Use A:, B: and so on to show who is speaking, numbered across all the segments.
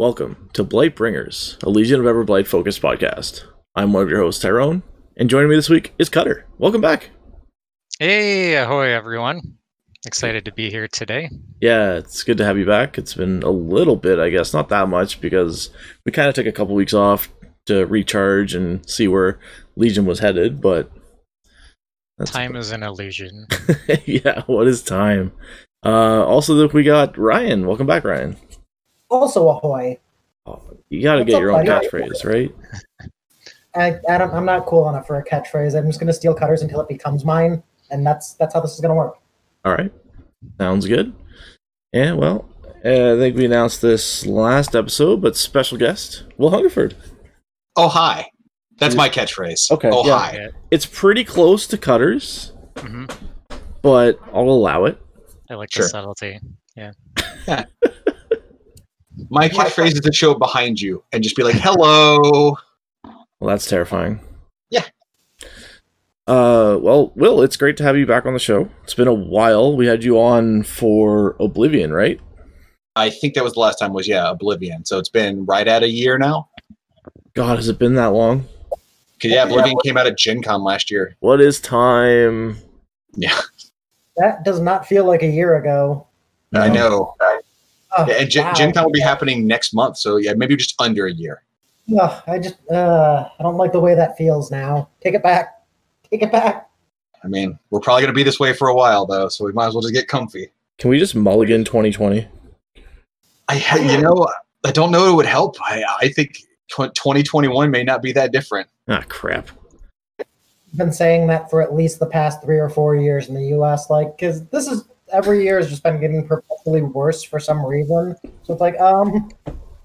A: Welcome to Blight Bringers, a Legion of Everblight focused podcast. I'm one of your hosts, Tyrone, and joining me this week is Cutter. Welcome back.
B: Hey, ahoy, everyone. Excited to be here today.
A: Yeah, it's good to have you back. It's been a little bit, I guess, not that much, because we kind of took a couple weeks off to recharge and see where Legion was headed, but.
B: time is an illusion.
A: yeah, what is time? Uh, also, we got Ryan. Welcome back, Ryan.
C: Also, ahoy.
A: Oh, you got to get
C: up,
A: your own
C: buddy?
A: catchphrase, right?
C: I, Adam, I'm not cool enough for a catchphrase. I'm just gonna steal cutters until it becomes mine, and that's that's how this is gonna work.
A: All right. Sounds good. Yeah, well, uh, I think we announced this last episode, but special guest, Will Hungerford.
D: Oh hi. That's my catchphrase.
A: Okay,
D: Oh
A: yeah.
D: hi.
A: It's pretty close to Cutters,
B: hmm
A: but I'll allow it.
B: I like
D: Sure.
B: the subtlety. Yeah.
D: My catchphrase is to show up behind you and just be like, "Hello."
A: Well, that's terrifying.
D: Yeah.
A: Uh, well, Will, it's great to have you back on the show. It's been a while. We had you on for Oblivion, right?
D: I think that was the last time was yeah Oblivion. So it's been right at a year now.
A: God, has it been that long?
D: 'Cause, yeah, Oblivion came out at Gen Con last year.
A: What is time?
D: Yeah,
C: That does not feel like a year ago.
D: I know.
C: Oh,
D: and Gen,
C: wow.
D: Gen Con will be happening next month. So yeah, maybe just under a year.
C: Ugh, I just uh, I don't like the way that feels now. Take it back. Take it back.
D: I mean, we're probably gonna be this way for a while though, so we might as well just get comfy.
A: Can we just mulligan 2020?
D: I, you know, I don't know. It would help. I, I think tw- 2021 may not be that different.
A: Ah, crap.
C: I've been saying that for at least the past three or four years in the U.S. Like, because this is every year has just been getting perpetually worse for some reason. So it's like, um,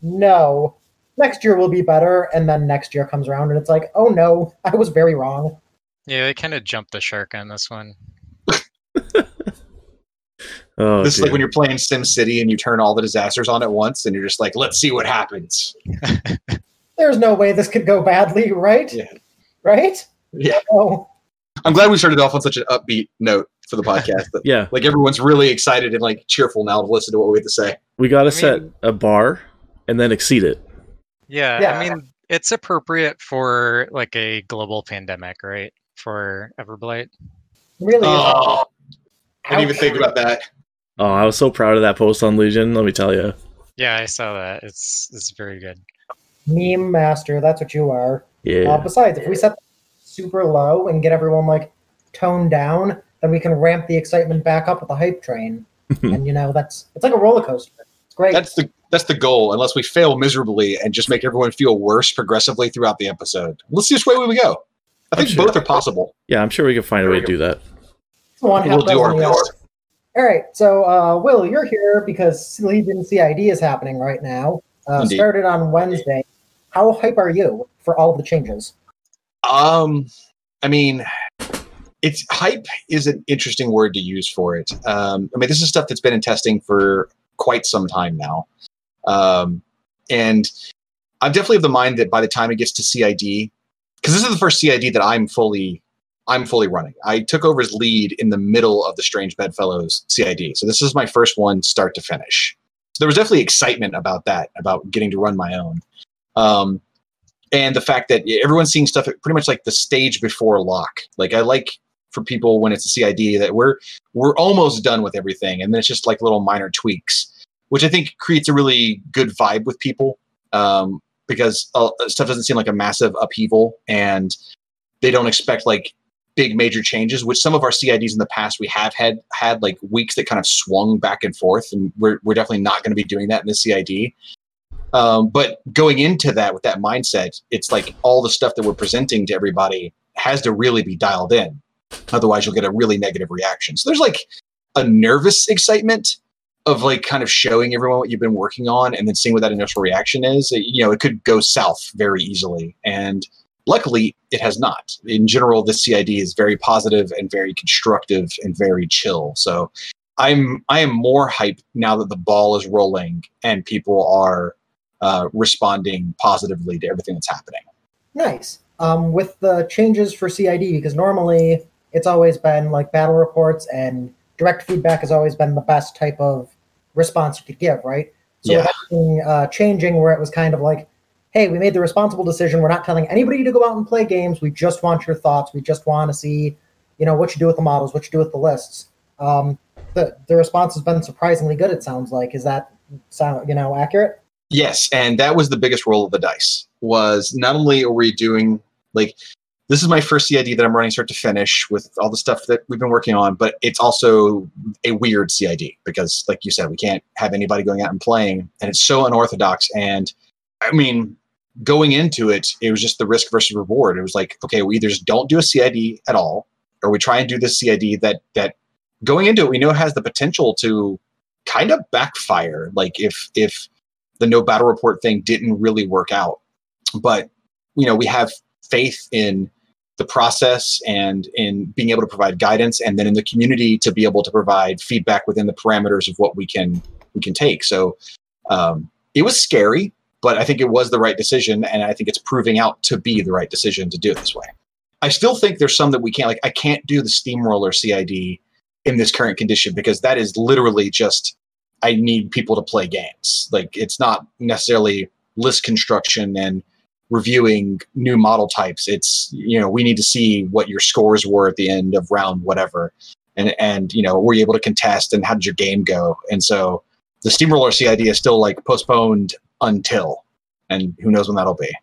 C: no. Next year will be better, and then next year comes around, and it's like, oh no, I was very wrong.
B: Yeah, they kind of jumped the shark on this one.
A: Oh,
D: this is like when you're playing Sim City and you turn all the disasters on at once, and you're just like, "Let's see what happens."
C: There's no way this could go badly, right?
D: Yeah.
C: Right?
D: Yeah.
C: Oh,
D: I'm glad we started off on such an upbeat note for the podcast. That,
A: yeah,
D: like everyone's really excited and like cheerful now to listen to what we have to say.
A: we got to
B: I
A: set
B: mean-
A: a bar and then exceed it.
B: Yeah,
C: Yeah.
B: I mean, it's appropriate for like a global pandemic, right? For Everblight.
C: really?
D: Oh, I didn't even think about that.
A: Oh, I was so proud of that post on Legion. Let me tell you.
B: Yeah, I saw that. It's it's very good.
C: Meme master, that's what you are. Uh,
A: Yeah.
C: besides, if we set super low and get everyone like toned down, then we can ramp the excitement back up with the hype train. and you know, that's it's like a roller coaster. It's great.
D: That's the that's the goal. Unless we fail miserably and just make everyone feel worse progressively throughout the episode. Let's see which way we go. I think
A: sure.
D: both are possible.
A: yeah, I'm sure we can find a way to do that.
C: one half
D: We'll do our best.
C: All right, so uh, Will, you're here because Legion CID is happening right now. Uh, started on Wednesday. How hype are you for all of the changes?
D: Um, I mean, it's hype is an interesting word to use for it. Um, I mean, this is stuff that's been in testing for quite some time now, um, and I'm definitely of the mind that by the time it gets to CID, because this is the first CID that I'm fully I'm fully running. I took over as lead in the middle of the Strange Bedfellows CID, so this is my first one start to finish. So there was definitely excitement about that, about getting to run my own. Um, and the fact that everyone's seeing stuff pretty much like the stage before lock. Like I like for people when it's a CID that we're we're almost done with everything, and then it's just like little minor tweaks, which I think creates a really good vibe with people um, because uh, stuff doesn't seem like a massive upheaval, and they don't expect like big major changes. Which some of our CIDs in the past we have had had like weeks that kind of swung back and forth, and we're we're definitely not going to be doing that in this CID. Um, but going into that with that mindset, it's like all the stuff that we're presenting to everybody has to really be dialed in. Otherwise, you'll get a really negative reaction. So there's like a nervous excitement of like kind of showing everyone what you've been working on and then seeing what that initial reaction is. You know, it could go south very easily. And luckily, it has not. In general, this CID is very positive and very constructive and very chill. So I'm I am more hype now that the ball is rolling and people are uh, responding positively to everything that's happening.
C: Nice. Um, with the changes for CID, because normally it's always been like battle reports and direct feedback has always been the best type of response you could give, right? So
D: Yeah.
C: with uh, changing where it was kind of like, hey, we made the responsible decision. We're not telling anybody to go out and play games. We just want your thoughts. We just want to see, you know, what you do with the models, what you do with the lists. Um, the the response has been surprisingly good. It sounds like. Is that sound you know accurate?
D: Yes, and that was the biggest roll of the dice. Was not only are we doing like this is my first CID that I'm running start to finish with all the stuff that we've been working on, but it's also a weird CID because, like you said, we can't have anybody going out and playing, and it's so unorthodox. And I mean, going into it, it was just the risk versus reward. It was like, okay, we either just don't do a CID at all, or we try and do this CID that that going into it, we know has the potential to kind of backfire. Like if if the no battle report thing didn't really work out, but you know, we have faith in the process and in being able to provide guidance and then in the community to be able to provide feedback within the parameters of what we can we can take. So um, it was scary but i think it was the right decision and i think it's proving out to be the right decision to do it this way. I still think there's some that we can't like i can't do the steamroller cid in this current condition because that is literally just i need people to play games like it's not necessarily list construction and reviewing new model types. It's you know we need to see what your scores were at the end of round whatever, and and you know were you able to contest and how did your game go? And so the steamroller CID is still like postponed until, and who knows when that'll be.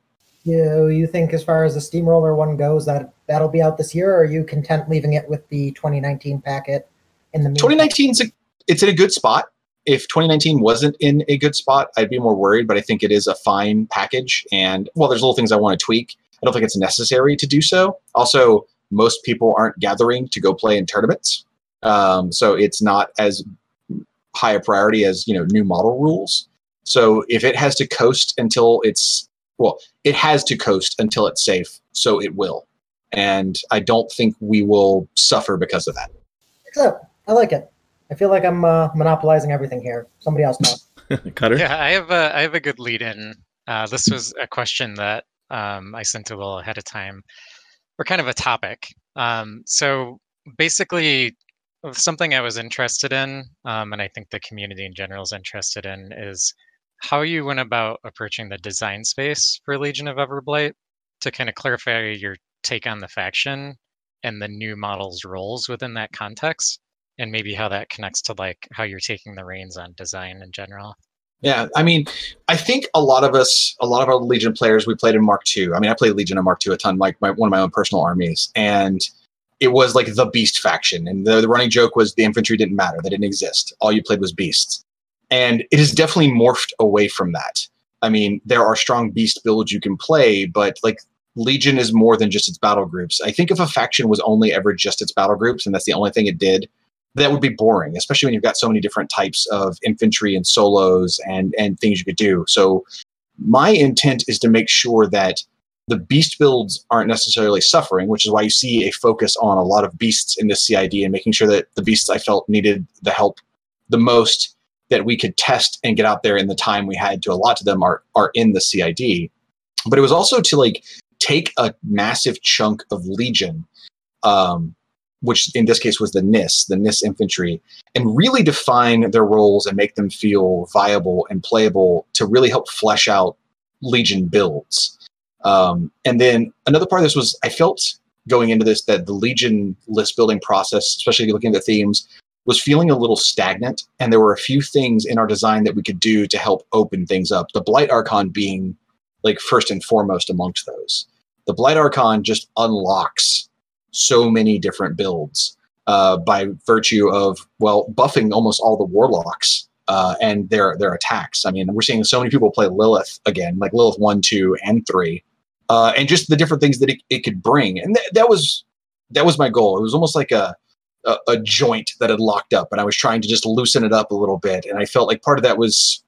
C: You you think as far as the steamroller one goes that that'll be out this year, or are you content leaving it with the 2019 packet in the
D: 2019's a, it's in a good spot if 2019 wasn't in a good spot, I'd be more worried, but I think it is a fine package. And well, there's little things I want to tweak. I don't think it's necessary to do so. Also, most people aren't gathering to go play in tournaments. Um, so it's not as high a priority as, you know, new model rules. So if it has to coast until it's, well, it has to coast until it's safe. So it will. And I don't think we will suffer because of that.
C: Good. I like it. I feel like I'm uh, monopolizing everything here. Somebody else talk.
A: Cutter.
B: Yeah, I have a I have a good lead in. Uh, this was a question that um, I sent to Will ahead of time, or kind of a topic. Um, so basically, something I was interested in, um, and I think the community in general is interested in, is how you went about approaching the design space for Legion of Everblight to kind of clarify your take on the faction and the new model's roles within that context and maybe how that connects to like how you're taking the reins on design in general.
D: Yeah, I mean, I think a lot of us, a lot of our Legion players, we played in Mark II. I mean, I played Legion in Mark II a ton, like my, one of my own personal armies, and it was like the Beast faction. And the, the running joke was the infantry didn't matter; they didn't exist. All you played was beasts, and it has definitely morphed away from that. I mean, there are strong beast builds you can play, but like Legion is more than just its battle groups. I think if a faction was only ever just its battle groups, and that's the only thing it did, that would be boring, especially when you've got so many different types of infantry and solos and and things you could do. So my intent is to make sure that the beast builds aren't necessarily suffering, which is why you see a focus on a lot of beasts in this CID and making sure that the beasts I felt needed the help the most that we could test and get out there in the time we had to allot to them are are in the CID. But it was also to like take a massive chunk of Legion um, which in this case was the Nyss, the Nyss infantry, and really define their roles and make them feel viable and playable to really help flesh out Legion builds. Um, and then another part of this was I felt going into this that the Legion list building process, especially looking at the themes, was feeling a little stagnant. And there were a few things in our design that we could do to help open things up. The Blight Archon being like first and foremost amongst those. The Blight Archon just unlocks so many different builds uh, by virtue of well buffing almost all the warlocks uh, and their their attacks. I mean, we're seeing so many people play Lylyth again, like Lylyth one, two, and three, uh, and just the different things that it, it could bring. And th- that was that was my goal. It was almost like a, a a joint that had locked up, and I was trying to just loosen it up a little bit. And I felt like part of that was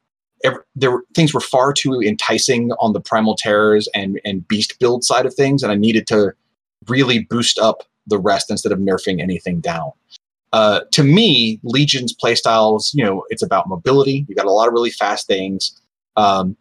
D: Every, there were, things were far too enticing on the primal terrors and and beast build side of things, and I needed to really boost up the rest instead of nerfing anything down. Uh, to me, Legion's playstyles, you know, it's about mobility. You got a lot of really fast things. Um,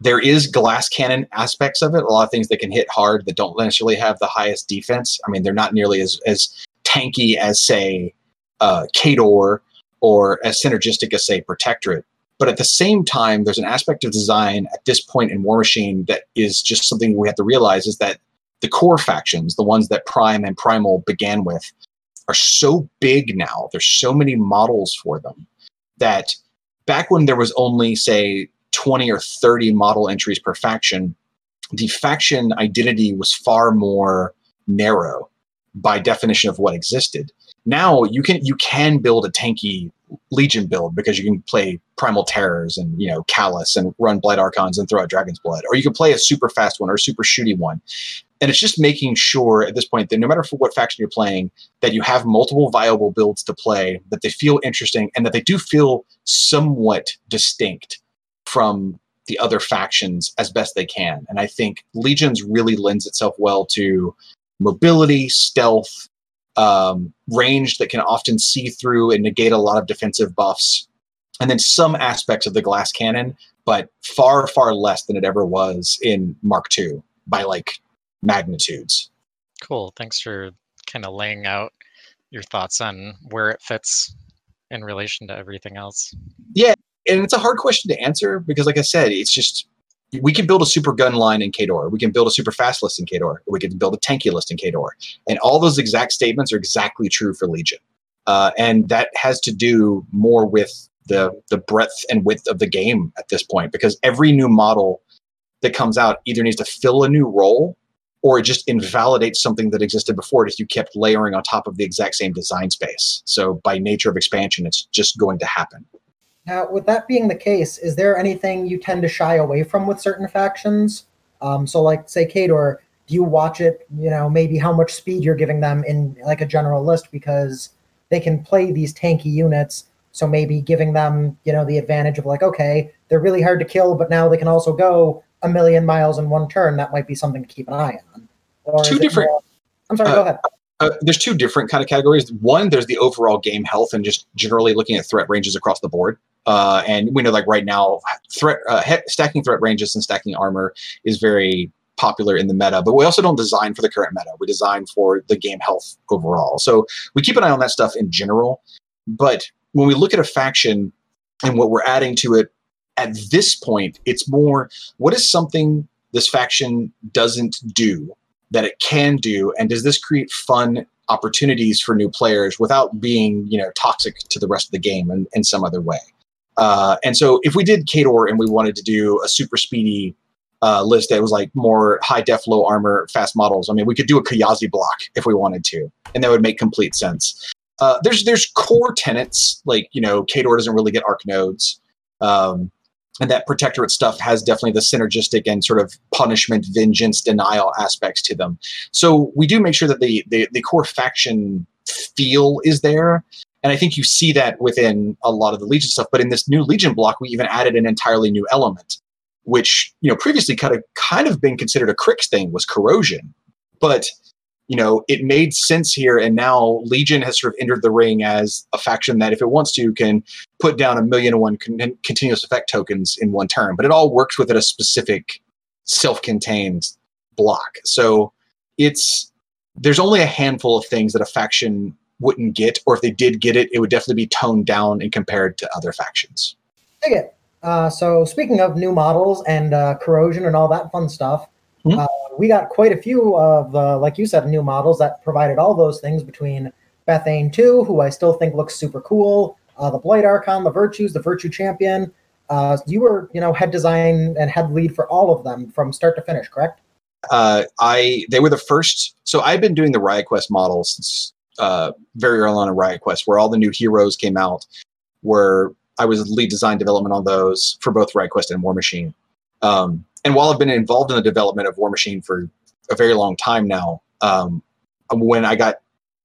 D: there is glass cannon aspects of it. A lot of things that can hit hard that don't necessarily have the highest defense. I mean, they're not nearly as as tanky as say uh, Khador or as synergistic as say Protectorate. But at the same time, there's an aspect of design at this point in War Machine that is just something we have to realize is that the core factions, the ones that Prime and Primal began with, are so big now. There's so many models for them that back when there was only, say, 20 or 30 model entries per faction, the faction identity was far more narrow by definition of what existed. Now you can you can build a tanky Legion build because you can play Primal Terrors and you know Kallus and run Blight Archons and throw out Dragon's Blood, or you can play a super fast one or a super shooty one. And it's just making sure at this point that no matter for what faction you're playing, that you have multiple viable builds to play, that they feel interesting, and that they do feel somewhat distinct from the other factions as best they can. And I think Legions really lends itself well to mobility, stealth, um, range that can often see through and negate a lot of defensive buffs, and then some aspects of the glass cannon, but far, far less than it ever was in Mark II by like magnitudes.
B: Cool. Thanks for kind of laying out your thoughts on where it fits in relation to everything else.
D: Yeah, and it's a hard question to answer because, like I said, it's just we can build a super gun line in Khador. We can build a super fast list in Khador. We can build a tanky list in Khador. And all those exact statements are exactly true for Legion. Uh, and that has to do more with the the breadth and width of the game at this point because every new model that comes out either needs to fill a new role or it just invalidates something that existed before it if you kept layering on top of the exact same design space. So by nature of expansion, it's just going to happen.
C: Now, with that being the case, is there anything you tend to shy away from with certain factions? Um, so, like, say, Khador, do you watch it, you know, maybe how much speed you're giving them in like a general list because they can play these tanky units. So maybe giving them, you know, the advantage of like, okay, they're really hard to kill, but now they can also go a million miles in one turn. That might be something to keep an eye on. Or
D: Two different-
C: more- I'm sorry.
D: uh,
C: go ahead.
D: uh, there's two different kind of categories. One, there's the overall game health and just generally looking at threat ranges across the board. Uh, and we know, like right now, threat uh, he- stacking threat ranges and stacking armor is very popular in the meta. But we also don't design for the current meta. We design for the game health overall. So we keep an eye on that stuff in general. But when we look at a faction and what we're adding to it at this point, it's more what is something this faction doesn't do that it can do? And does this create fun opportunities for new players without being you know toxic to the rest of the game in, in some other way? Uh, and so if we did Khador and we wanted to do a super speedy uh, list that was like more high def low armor fast models i mean we could do a Kayazy block if we wanted to and that would make complete sense. Uh, there's there's core tenets like you know Khador doesn't really get arc nodes. Um, and that protectorate stuff has definitely the synergistic and sort of punishment, vengeance, denial aspects to them. So we do make sure that the the, the core faction feel is there. And I think you see that within a lot of the Legion stuff. But in this new Legion block, we even added an entirely new element, which you know previously kind of kind of been considered a Cryx thing was corrosion. But you know, it made sense here, and now Legion has sort of entered the ring as a faction that, if it wants to, can put down a million and one con- continuous effect tokens in one turn, but it all works within a specific self-contained block. So it's there's only a handful of things that a faction wouldn't get, or if they did get it, it would definitely be toned down and compared to other factions.
C: Dig. Uh, so speaking of new models and uh, corrosion and all that fun stuff,
D: Mhm.
C: uh, we got quite a few of, uh, like you said, new models that provided all those things between Bethayne 2, who I still think looks super cool, uh, the Blight Archon, the Virtues, the Virtue Champion. Uh, you were, you know, head design and head lead for all of them from start to finish, correct?
D: uh, I they were the first. So I've been doing the Riot Quest models since uh, very early on in Riot Quest, where all the new heroes came out. Where I was lead design development on those for both Riot Quest and War Machine. Um, and while I've been involved in the development of War Machine for a very long time now, um, when I got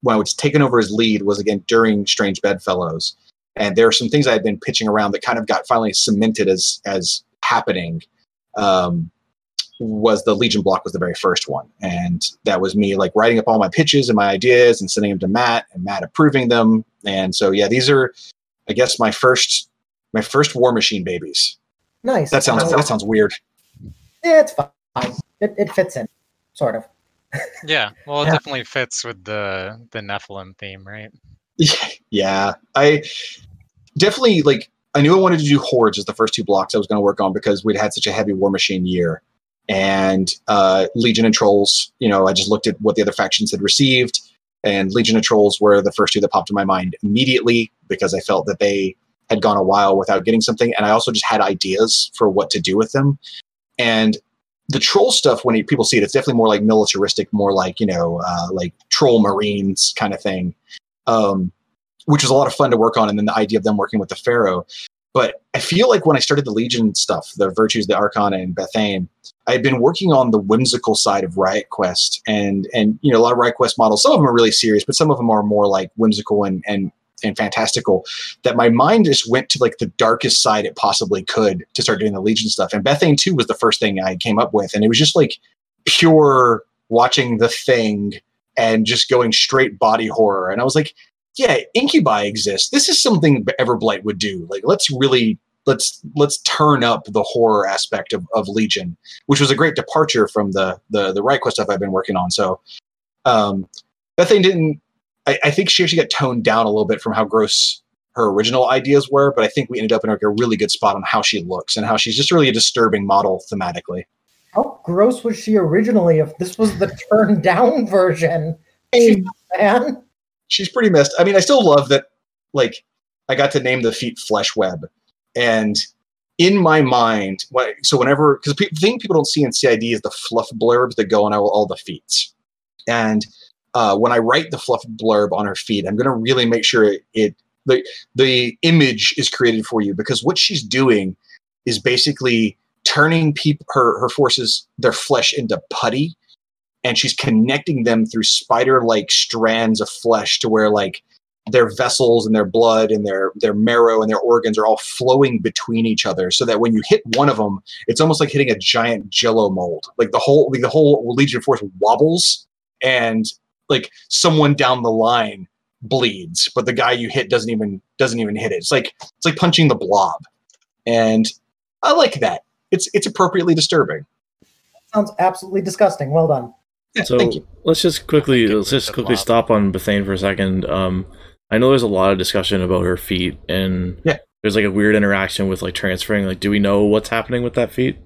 D: when I was taken over as lead was again during Strange Bedfellows, and there are some things I had been pitching around that kind of got finally cemented as as happening. Um, was the Legion block was the very first one, and that was me like writing up all my pitches and my ideas and sending them to Matt, and Matt approving them. And so yeah, these are, I guess, my first my first War Machine babies.
C: Nice.
D: That sounds that sounds weird.
C: Yeah, it's fine. It, it fits in, sort of.
B: Yeah, well, it
C: Yeah.
B: definitely fits with the the Nephilim theme, right?
D: yeah, I definitely like I knew I wanted to do hordes as the first two blocks I was going to work on because we'd had such a heavy War Machine year. And uh, Legion and Trolls, you know, I just looked at what the other factions had received, and Legion and Trolls were the first two that popped in my mind immediately because I felt that they had gone a while without getting something, and I also just had ideas for what to do with them. And the troll stuff, when people see it, it's definitely more like militaristic, more like you know, uh, like troll marines kind of thing. Um, which was a lot of fun to work on. And then the idea of them working with the Farrow. But I feel like when I started the Legion stuff, the Virtues, the Archon, and Bethayne, I had been working on the whimsical side of Riot Quest, and and you know a lot of Riot Quest models. Some of them are really serious, but some of them are more like whimsical and and and fantastical. That my mind just went to like the darkest side it possibly could to start doing the Legion stuff. And Bethayne two was the first thing I came up with, and it was just like pure watching the thing and just going straight body horror. And I was like, yeah, incubi exists. This is something Everblight would do. Like, let's really let's let's turn up the horror aspect of, of Legion, which was a great departure from the the the Quest stuff I've been working on. So, um, that thing didn't. I, I think she actually got toned down a little bit from how gross her original ideas were, but I think we ended up in like a really good spot on how she looks and how she's just really a disturbing model thematically.
C: How gross was she originally? If this was the turned down version,
D: Hey.
C: man.
D: she's pretty messed. I mean, I still love that. Like, I got to name the feat Flesh Web, and in my mind, so whenever because the thing people don't see in CID is the fluff blurbs that go on all, all the feats, and uh, when I write the fluff blurb on her feat, I'm going to really make sure it, it the the image is created for you because what she's doing is basically turning peop- her her forces their flesh into putty and she's connecting them through spider like strands of flesh to where like their vessels and their blood and their their marrow and their organs are all flowing between each other so that when you hit one of them it's almost like hitting a giant jello mold. Like the whole like the whole legion force wobbles and like someone down the line bleeds but the guy you hit doesn't even doesn't even hit it it's like it's like punching the blob and i like that it's it's appropriately disturbing
C: Sounds absolutely disgusting. Well done.
D: Yeah,
A: So
D: thank you
A: let's just quickly let's just quickly
B: blob.
A: stop on Bethayne for a second. Um, I know there's a lot of discussion about her feat, and
D: Yeah.
A: there's like a weird interaction with like transferring. Like, do we know what's happening with that feat?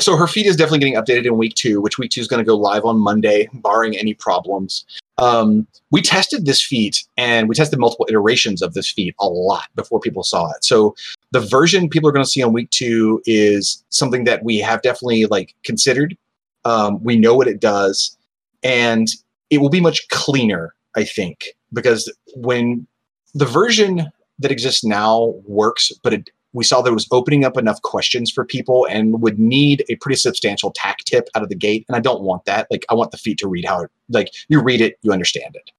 D: So her feed is definitely getting updated in week two, which week two is going to go live on Monday, barring any problems. Um, we tested this feed and we tested multiple iterations of this feed a lot before people saw it. So the version people are going to see on week two is something that we have definitely like considered. Um, we know what it does, and it will be much cleaner, I think, because when the version that exists now works, but it we saw that it was opening up enough questions for people and would need a pretty substantial tack tip out of the gate. And I don't want that. Like, I want the feat to read how it, like, you read it, you understand it.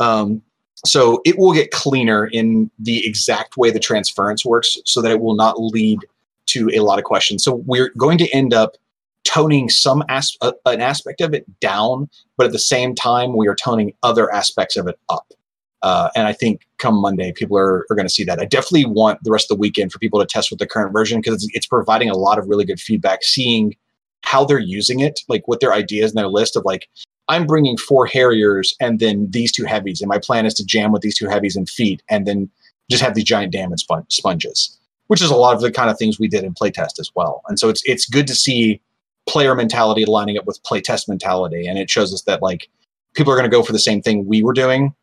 D: Um, so it will get cleaner in the exact way the transference works so that it will not lead to a lot of questions. So we're going to end up toning some as- uh, an aspect of it down, but at the same time, we are toning other aspects of it up. Uh, and I think come Monday, people are, are going to see that. I definitely want the rest of the weekend for people to test with the current version because it's, it's providing a lot of really good feedback, seeing how they're using it, like what their ideas and their list of like, I'm bringing four Harriers and then these two heavies, and my plan is to jam with these two heavies and feat, and then just have these giant damage spon- sponges, which is a lot of the kind of things we did in playtest as well. And so it's it's good to see player mentality lining up with playtest mentality, and it shows us that like people are going to go for the same thing we were doing,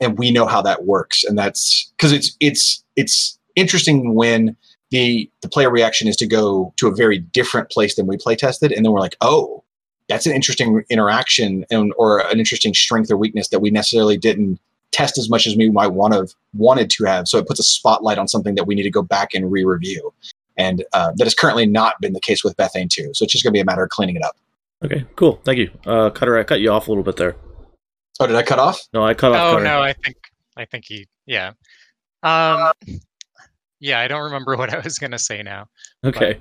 D: and we know how that works and that's because it's it's it's interesting when the the player reaction is to go to a very different place than we play tested and then we're like oh that's an interesting interaction and or an interesting strength or weakness that we necessarily didn't test as much as we might want have wanted to have so it puts a spotlight on something that we need to go back and re-review and uh, that has currently not been the case with Bethayne 2 so it's just going to be a matter of cleaning it up
A: Okay, cool. Thank you. Uh, Cutter, I cut you off a little bit there.
D: Oh did I cut off
A: No, I cut off.
B: Oh
A: Cutter.
B: no, I think I think he yeah. Um yeah, I don't remember what I was gonna say now.
A: Okay.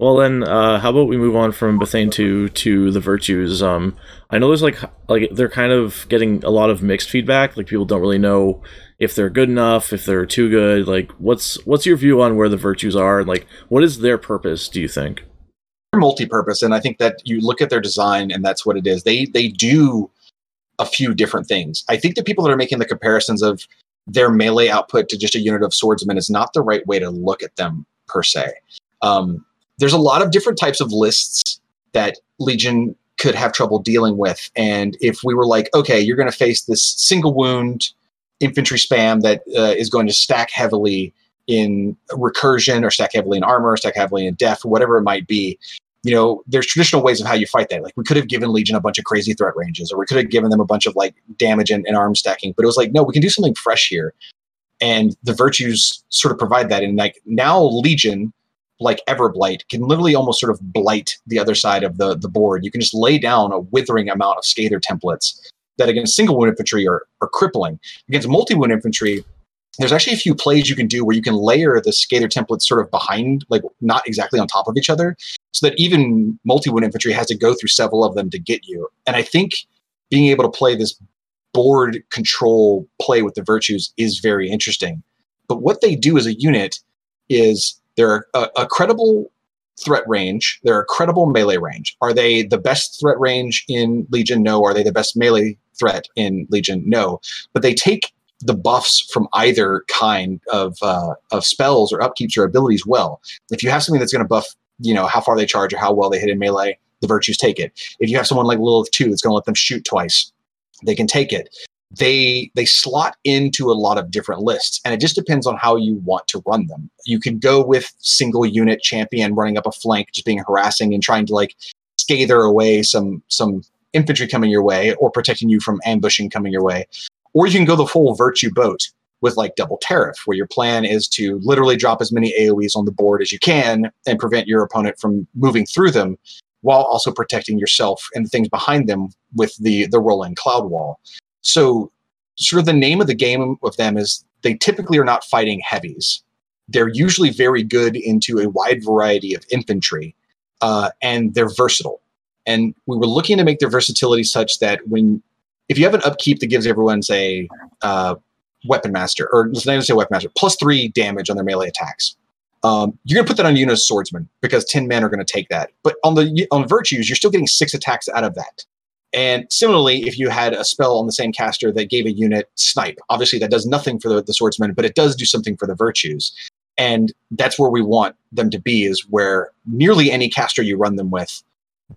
A: Well then, uh, how about we move on from Bethayne to to the virtues? Um, I know there's like like they're kind of getting a lot of mixed feedback. Like people don't really know if they're good enough, if they're too good. Like, what's what's your view on where the virtues are, and like what is their purpose? Do you think?
D: they're multi-purpose and i think that you look at their design and that's what it is they they do a few different things i think the people that are making the comparisons of their melee output to just a unit of swordsmen is not the right way to look at them per se. Um, there's a lot of different types of lists that Legion could have trouble dealing with. And if we were like, okay, you're going to face this single wound infantry spam that uh, is going to stack heavily in recursion or stack heavily in armor, or stack heavily in death, whatever it might be. You know, there's traditional ways of how you fight that. Like we could have given Legion a bunch of crazy threat ranges, or we could have given them a bunch of like damage and, and arm stacking. But it was like, no, we can do something fresh here. And the virtues sort of provide that. And like now Legion like Everblight can literally almost sort of blight the other side of the, the board. You can just lay down a withering amount of Scather templates that against single wound infantry are, are crippling. Against multi wound infantry, there's actually a few plays you can do where you can layer the scather templates sort of behind, like not exactly on top of each other, so that even multi wound infantry has to go through several of them to get you. And I think being able to play this board control play with the virtues is very interesting. But what they do as a unit is they're a, a credible threat range. They're a credible melee range. Are they the best threat range in Legion? No. Are they the best melee threat in Legion? No. But they take the buffs from either kind of uh, of spells or upkeeps or abilities well. If you have something that's going to buff, you know, how far they charge or how well they hit in melee, the virtues take it. If you have someone like Lylyth two that's going to let them shoot twice, they can take it they they slot into a lot of different lists and it just depends on how you want to run them you can go with single unit champion running up a flank just being harassing and trying to like scather away some some infantry coming your way or protecting you from ambushing coming your way or you can go the full virtue boat with like double Teraph where your plan is to literally drop as many aoes on the board as you can and prevent your opponent from moving through them while also protecting yourself and the things behind them with the the rolling cloud wall so, sort of the name of the game with them is they typically are not fighting heavies. They're usually very good into a wide variety of infantry, uh, and they're versatile. And we were looking to make their versatility such that when, if you have an upkeep that gives everyone, say, uh, weapon master, or let's not say weapon master, plus three damage on their melee attacks. Um, you're going to put that on Una's swordsman because 10 men are going to take that. But on the on virtues, you're still getting six attacks out of that. And similarly, if you had a spell on the same caster that gave a unit snipe, obviously that does nothing for the, the swordsman, but it does do something for the virtues. And that's where we want them to be, is where nearly any caster you run them with,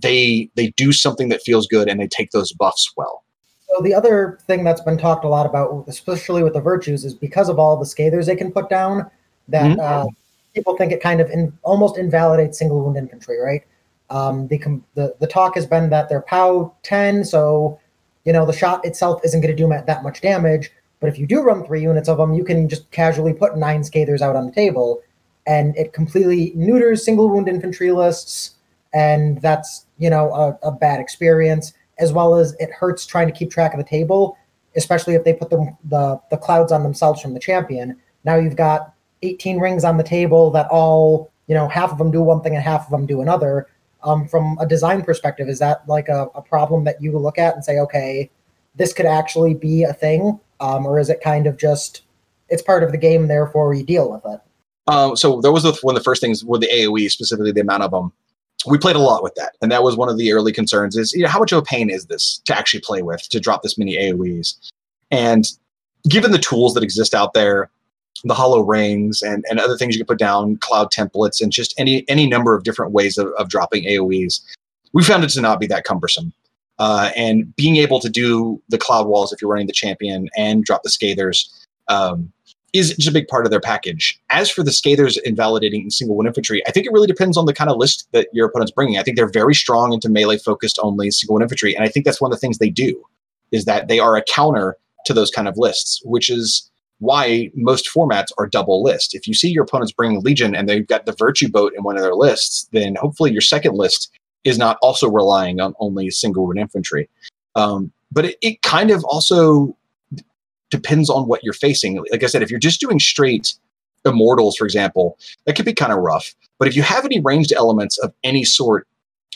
D: they they do something that feels good and they take those buffs well.
C: So the other thing that's been talked a lot about, especially with the virtues, is because of all the scathers they can put down, that mm-hmm. uh, people think it kind of in, almost invalidates single wound infantry, right? Um, the, the the talk has been that they're POW 10, so you know the shot itself isn't going to do that much damage. But if you do run three units of them, you can just casually put nine Scathers out on the table, and it completely neuters single wound infantry lists, and that's you know a, a bad experience. As well as it hurts trying to keep track of the table, especially if they put the, the the clouds on themselves from the champion. Now you've got 18 rings on the table that all you know half of them do one thing and half of them do another. Um, from a design perspective is that like a, a, problem that you look at and say okay this could actually be a thing? Um, or is it kind of just it's part of the game therefore we deal with it?
D: Um, so that was one of the first things with the aoe specifically the amount of them we played a lot with that and that was one of the early concerns is you know how much of a pain is this to actually play with to drop this many aoes and given the tools that exist out there the hollow rings and, and other things you can put down, cloud templates, and just any any number of different ways of, of dropping AoEs. We found it to not be that cumbersome. Uh, and being able to do the cloud walls if you're running the champion and drop the scathers um, is just a big part of their package. As for the scathers invalidating single wound infantry, I think it really depends on the kind of list that your opponent's bringing. I think they're very strong into melee focused only single wound infantry, and I think that's one of the things they do is that they are a counter to those kind of lists, which is why most formats are double list. If you see your opponents bringing Legion and they've got the Virtue Boat in one of their lists, then hopefully your second list is not also relying on only single wound infantry. Um, but it, it kind of also depends on what you're facing. Like I said, if you're just doing straight immortals, for example, that could be kind of rough. But if you have any ranged elements of any sort,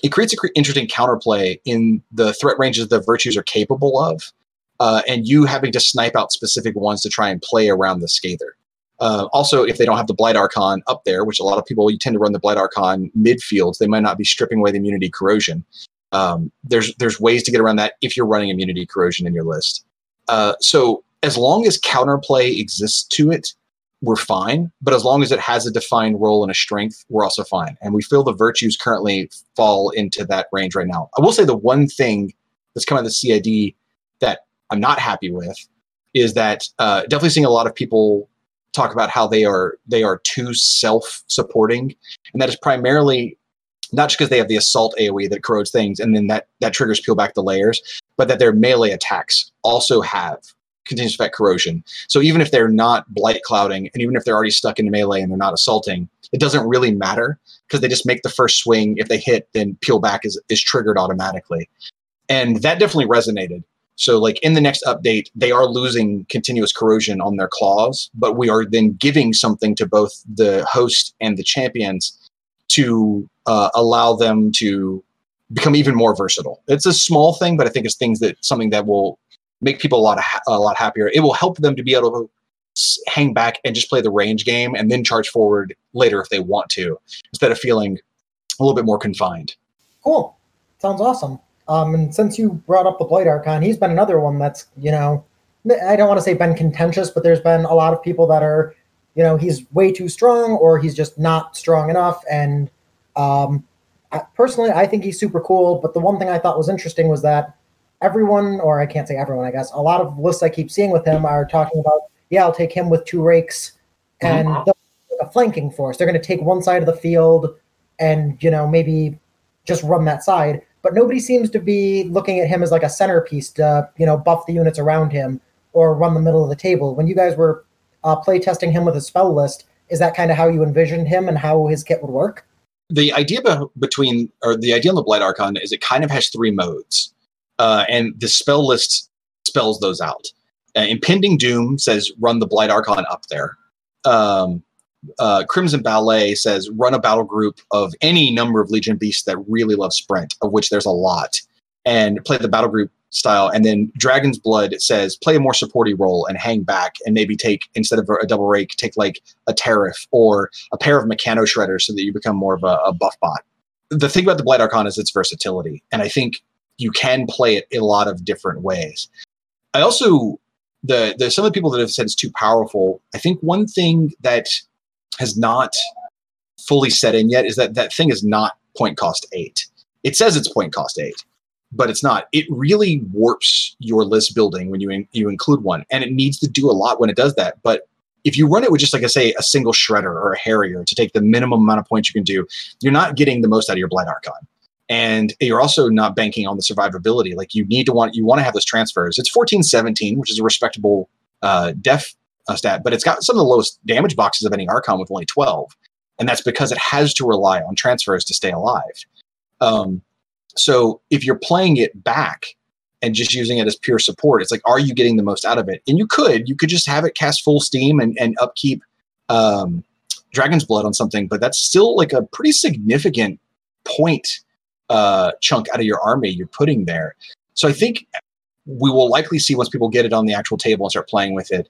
D: it creates an interesting counterplay in the threat ranges the virtues are capable of uh, and you having to snipe out specific ones to try and play around the Scather. Uh, also, if they don't have the Blight Archon up there, which a lot of people you tend to run the Blight Archon midfield, they might not be stripping away the immunity corrosion. Um, there's there's ways to get around that if you're running immunity corrosion in your list. Uh, so as long as counterplay exists to it, we're fine. But as long as it has a defined role and a strength, we're also fine. And we feel the virtues currently fall into that range right now. I will say the one thing that's come out of the CID that I'm not happy with is that uh, definitely seeing a lot of people talk about how they are they are too self-supporting, and that is primarily not just because they have the assault AOE that corrodes things, and then that that triggers peel back the layers, but that their melee attacks also have continuous effect corrosion. So even if they're not blight clouding, and even if they're already stuck in melee and they're not assaulting, it doesn't really matter because they just make the first swing. If they hit, then peel back is is triggered automatically, and that definitely resonated. So, like in the next update, they are losing continuous corrosion on their claws, but we are then giving something to both the host and the champions to uh, allow them to become even more versatile. It's a small thing, but I think it's things that something that will make people a lot ha- a lot happier. It will help them to be able to hang back and just play the range game and then charge forward later if they want to, instead of feeling a little bit more confined.
C: Cool. Sounds awesome. Um, and since you brought up the Blight Archon, he's been another one that's, you know, I don't want to say been contentious, but there's been a lot of people that are, you know, he's way too strong or he's just not strong enough. And um, I, personally, I think he's super cool. But the one thing I thought was interesting was that everyone, or I can't say everyone, I guess, a lot of lists I keep seeing with him are talking about, yeah, I'll take him with two rakes and a flanking force. They're going to take one side of the field and, you know, maybe just run that side but nobody seems to be looking at him as like a centerpiece to you know buff the units around him or run the middle of the table. When you guys were uh, play testing him with a spell list, is that kind of how you envisioned him and how his kit would work?
D: The idea be- between or the idea on the Blight Archon is it kind of has three modes, uh, and the spell list spells those out. Uh, Impending Doom says run the Blight Archon up there. Um, uh, Crimson Ballet says run a battle group of any number of Legion beasts that really love sprint, of which there's a lot, and play the battle group style. And then Dragon's Blood says play a more supporty role and hang back and maybe take instead of a double rake, take like a Teraph or a pair of Mechano Shredders so that you become more of a, a buff bot. The thing about the Blight Archon is its versatility, and I think you can play it in a lot of different ways. I also the the some of the people that have said it's too powerful. I think one thing that has not fully set in yet is that that thing is not point cost eight. It says it's point cost eight, but it's not. It really warps your list building when you in, you include one, and it needs to do a lot when it does that. But if you run it with just like I say, a single shredder or a harrier to take the minimum amount of points you can do, you're not getting the most out of your blight archon. And you're also not banking on the survivability. Like you need to want you want to have those transfers. It's 14 17, which is a respectable uh, def uh, stat, but it's got some of the lowest damage boxes of any Archon with only 12. And that's because it has to rely on transfers to stay alive. Um, so if you're playing it back and just using it as pure support, it's like, are you getting the most out of it? And you could, you could just have it cast full steam and, and upkeep um, Dragon's Blood on something, but that's still like a pretty significant point uh, chunk out of your army you're putting there. So I think we will likely see once people get it on the actual table and start playing with it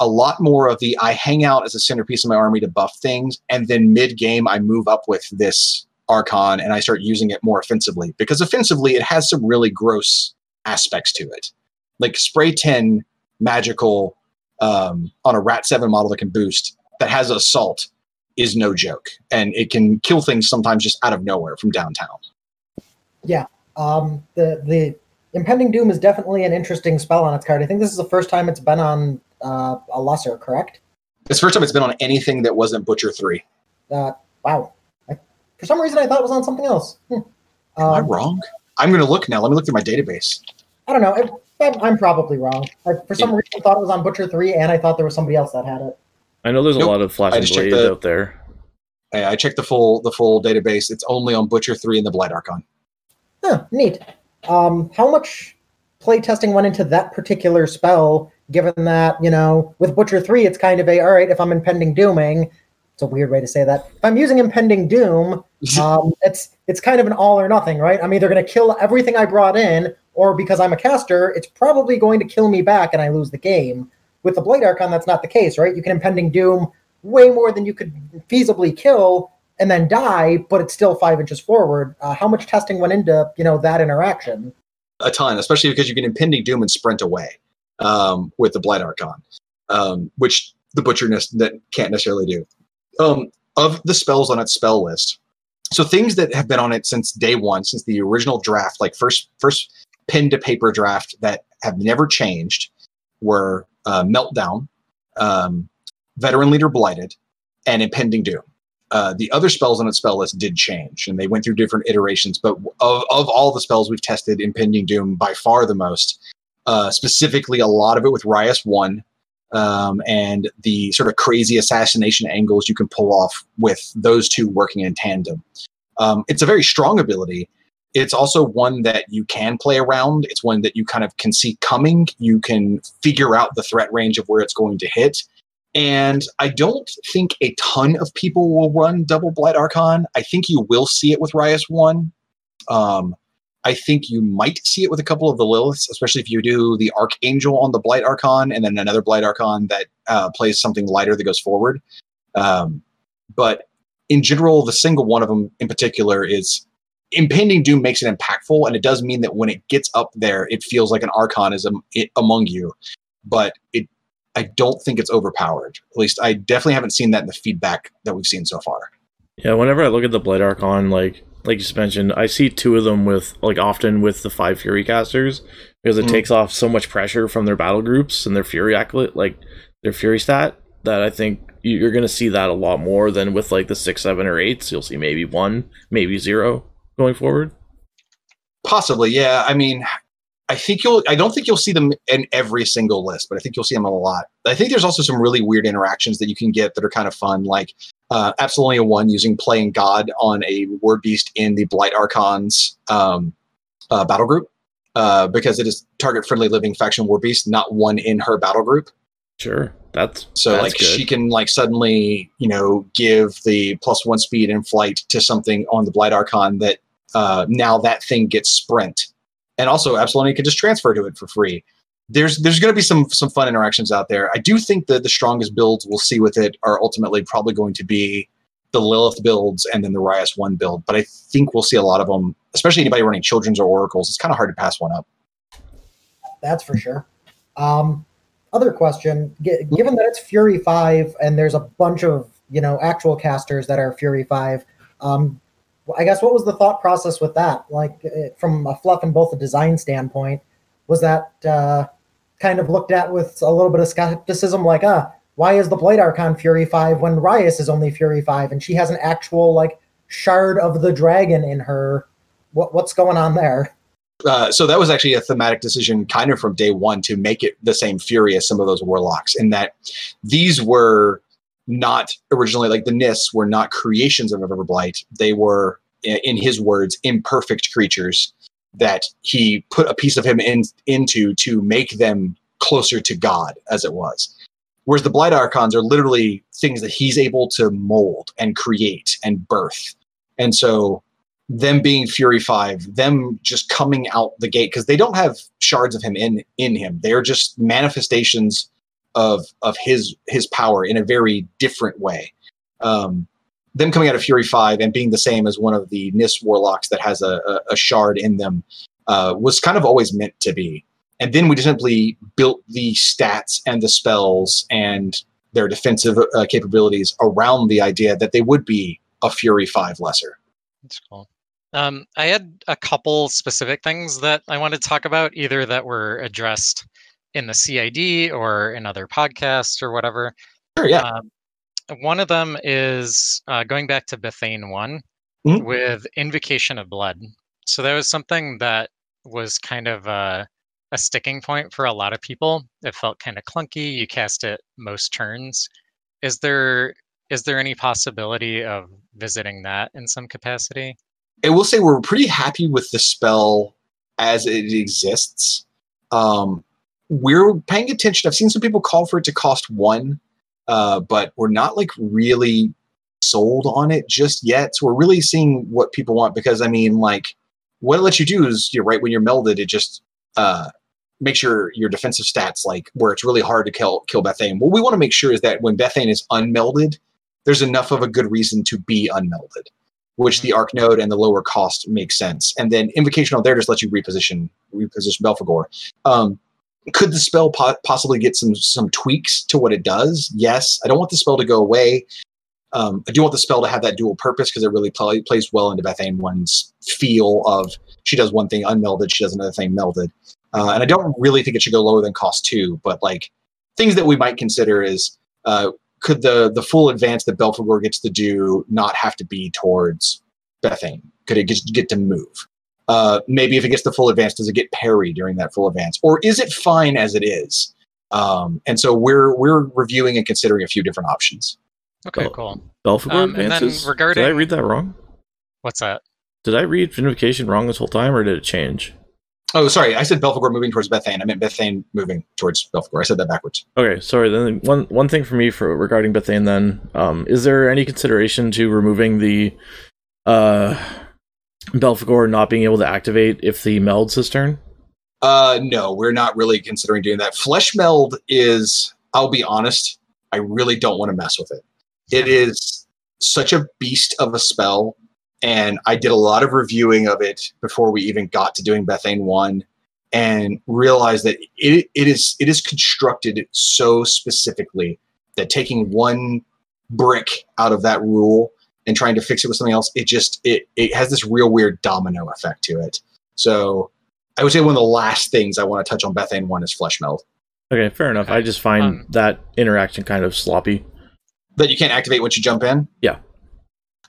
D: a lot more of the I hang out as a centerpiece of my army to buff things, and then mid game I move up with this Archon and I start using it more offensively because offensively it has some really gross aspects to it, like spray ten magical um, on a Rat Seven model that can boost that has assault is no joke, and it can kill things sometimes just out of nowhere from downtown.
C: Yeah, um, the the impending doom is definitely an interesting spell on its card. I think this is the first time it's been on uh, a lesser, correct?
D: It's the first time it's been on anything that wasn't Butcher 3.
C: Uh, wow. I, for some reason, I thought it was on something else. Hmm.
D: Um, Am I wrong? I'm going to look now. Let me look through my database.
C: I don't know. I, I'm probably wrong. I, for some yeah. reason, I thought it was on Butcher 3, and I thought there was somebody else that had it.
A: I know there's nope. a lot of flashing blades the, out there.
D: I checked the full the full database. It's only on Butcher 3 and the Blight Archon.
C: Huh, neat. Um, how much play testing went into that particular spell given that, you know, with Butcher 3, it's kind of a, all right, if I'm impending dooming, it's a weird way to say that. If I'm using impending doom, um, it's it's kind of an all or nothing, right? I'm either going to kill everything I brought in, or because I'm a caster, it's probably going to kill me back and I lose the game. With the Blight Archon, that's not the case, right? You can impending doom way more than you could feasibly kill and then die, but it's still five inches forward. Uh, how much testing went into you know that interaction?
D: A ton, especially because you can impending doom and sprint away. um, with the Blight Archon, um, which the Butcher that can't necessarily do. Um, of the spells on its spell list, so things that have been on it since day one, since the original draft, like first first pen to paper draft that have never changed, were uh, Meltdown, um, Veteran Leader Blighted, and Impending Doom. Uh, the other spells on its spell list did change, and they went through different iterations. But of, of all the spells we've tested, Impending Doom by far the most. Uh, specifically, a lot of it with Rhyas One, um, and the sort of crazy assassination angles you can pull off with those two working in tandem. Um, it's a very strong ability. It's also one that you can play around. It's one that you kind of can see coming. You can figure out the threat range of where it's going to hit. And I don't think a ton of people will run double Blight Archon. I think you will see it with Rhyas 1. Um, I think you might see it with a couple of the Lylyths, especially if you do the Archangel on the Blight Archon and then another Blight Archon that uh, plays something lighter that goes forward. Um, but in general, the single one of them in particular is impending doom makes it impactful, and it does mean that when it gets up there, it feels like an Archon is am- among you. But it, I don't think it's overpowered. At least I definitely haven't seen that in the feedback that we've seen so far.
A: Yeah, whenever I look at the Blight Archon, like like you just mentioned, I see two of them with like often with the five Fury casters because it mm-hmm. takes off so much pressure from their battle groups and their Fury accolade, like their Fury stat, that I think you're going to see that a lot more than with like the six, seven, or eights. You'll see maybe one, maybe zero going forward.
D: Possibly, yeah. I mean, I think you'll. I don't think you'll see them in every single list, but I think you'll see them a lot. I think there's also some really weird interactions that you can get that are kind of fun, like uh, Absylonia One using playing God on a warbeast in the Blight Archons um, uh, battle group uh, because it is target friendly living faction warbeast, not one in her battle group.
A: Sure, that's
D: so
A: that's
D: like
A: good.
D: she can like suddenly you know give the plus one speed in flight to something on the Blight Archon that uh, now that thing gets sprint, and also Absylonia can just transfer to it for free there's there's going to be some some fun interactions out there. I do think that the strongest builds we'll see with it are ultimately probably going to be the Lylyth builds and then the Rhyas one build. But I think we'll see a lot of them, especially anybody running children's or oracles. It's kind of hard to pass one up.
C: That's for sure. Um, other question: Given that it's Fury five and there's a bunch of you know actual casters that are Fury five, um, I guess what was the thought process with that? Like from a fluff and both a design standpoint, was that uh, kind of looked at with a little bit of skepticism, like, ah, why is the Blight Archon Fury 5 when Rhyas is only Fury 5 and she has an actual, like, shard of the dragon in her? What, what's going on there?
D: Uh, so that was actually a thematic decision kind of from day one to make it the same fury as some of those warlocks in that these were not originally like the Nyss were not creations of Everblight. They were, in his words, imperfect creatures that he put a piece of him in, into to make them closer to God, as it was. Whereas the Blight Archons are literally things that he's able to mold and create and birth. And so, them being Fury 5, them just coming out the gate, because they don't have shards of him in, in him. They're just manifestations of of his his power in a very different way. Um, them coming out of Fury 5 and being the same as one of the Nyss warlocks that has a, a, a shard in them uh, was kind of always meant to be. And then we just simply built the stats and the spells and their defensive uh, capabilities around the idea that they would be a Fury 5 lesser.
B: That's cool. Um, I had a couple specific things that I wanted to talk about, either that were addressed in the CID or in other podcasts or whatever.
D: Sure, yeah. Um,
B: one of them is uh, going back to Bethayne one mm-hmm. with Invocation of Blood. So that was something that was kind of a, a sticking point for a lot of people. It felt kind of clunky. You cast it most turns. Is there is there any possibility of visiting that in some capacity?
D: I will say we're pretty happy with the spell as it exists. Um, we're paying attention. I've seen some people call for it to cost one uh, but we're not like really sold on it just yet. So we're really seeing what people want because I mean, like, what it lets you do is you're right when you're melded, it just uh, makes your your defensive stats like where it's really hard to kill kill Bethayne. What we want to make sure is that when Bethayne is unmelded, there's enough of a good reason to be unmelded, which the arc node and the lower cost makes sense. And then invocational there just lets you reposition reposition Belphegor. Um, could the spell po- possibly get some some tweaks to what it does? Yes. I don't want the spell to go away. Um, I do want the spell to have that dual purpose because it really play, plays well into Bethayne One's feel of she does one thing unmelded, she does another thing melded. Uh, and I don't really think it should go lower than cost two, but like things that we might consider is uh, could the the full advance that Belphegor gets to do not have to be towards Bethayne? Could it get to move? Uh, maybe if it gets the full advance, does it get parry during that full advance, or is it fine as it is? Um, and so we're we're reviewing and considering a few different options.
B: Okay,
A: Oh.
B: cool.
A: Belphegor
B: Um, and then
A: advances.
B: regarding-
A: Did I read that wrong?
B: What's that?
A: Did I read Vinification wrong this whole time, or did it change?
D: Oh, sorry, I said Belphegor moving towards Bethayne. I meant Bethayne moving towards Belphegor. I said that backwards.
A: Okay, sorry. Then one one thing for me for regarding Bethayne, then um, is there any consideration to removing the uh, Belphegor not being able to activate if the meld cistern?
D: Uh, no, we're not really considering doing that. Flesh meld is, I'll be honest, I really don't want to mess with it. It is such a beast of a spell, and I did a lot of reviewing of it before we even got to doing Bethayne one, and realized that it it is it is constructed so specifically that taking one brick out of that rule and trying to fix it with something else, it just it it has this real weird domino effect to it. So I would say one of the last things I want to touch on Bethayne one is flesh meld.
A: Okay, fair enough. I just find
B: Um,
A: that interaction kind of sloppy.
D: That you can't activate once you jump in.
A: Yeah.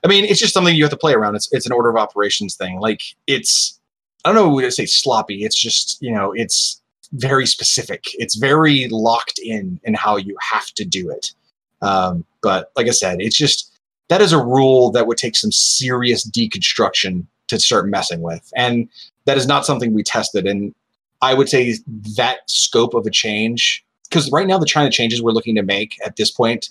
D: I mean, it's just something you have to play around. It's it's an order of operations thing. Like it's I don't know what to say sloppy. It's just, you know, it's very specific. It's very locked in in how you have to do it. Um, but like I said, it's just that is a rule that would take some serious deconstruction to start messing with. And that is not something we tested. And I would say that scope of a change, because right now the China changes we're looking to make at this point,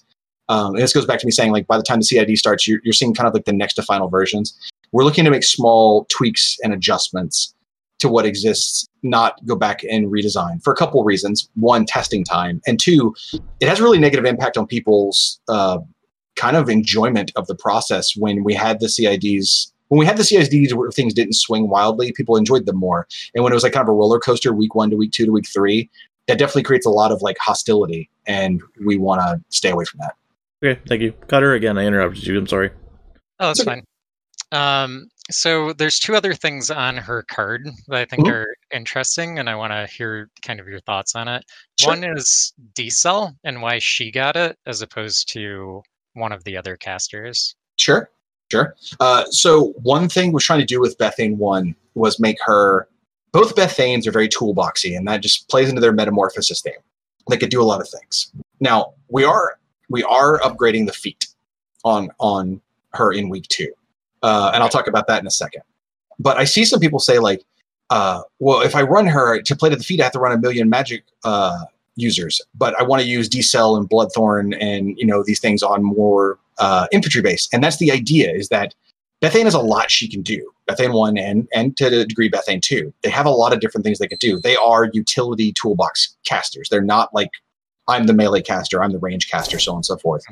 D: um, and this goes back to me saying like by the time the CID starts, you're, you're seeing kind of like the next to final versions. We're looking to make small tweaks and adjustments to what exists, not go back and redesign for a couple reasons. One, testing time, and two, it has really negative impact on people's uh, kind of enjoyment of the process. When we had the CIDs, when we had the CIDs where things didn't swing wildly, people enjoyed them more. And when it was like kind of a roller coaster, week one to week two to week three, that definitely creates a lot of like hostility, and we want to stay away from that.
A: Okay, thank you. Cutter again. I interrupted you. I'm sorry.
B: Oh, that's
D: okay.
B: fine. Um, so there's two other things on her card that I think
D: Mhm.
B: are interesting, and I want to hear kind of your thoughts on it.
D: Sure.
B: One is D-Cell and why she got it as opposed to one of the other casters.
D: Sure, sure. Uh, so one thing we're trying to do with Bethayne one was make her. Both Bethaynes are very toolboxy, and that just plays into their metamorphosis theme. They could do a lot of things. Now we are we are upgrading the feat on on her in week two, uh, and I'll talk about that in a second. But I see some people say like, uh, well, if I run her to play to the feat, I have to run a million magic uh, users, but I want to use D-Cell and Bloodthorn and you know these things on more uh, infantry base, and that's the idea. Is that Bethayne has a lot she can do. Bethayne one and and to a degree Bethayne two. They have a lot of different things they can do. They are utility toolbox casters. They're not like I'm the melee caster, I'm the range caster, so on and so forth.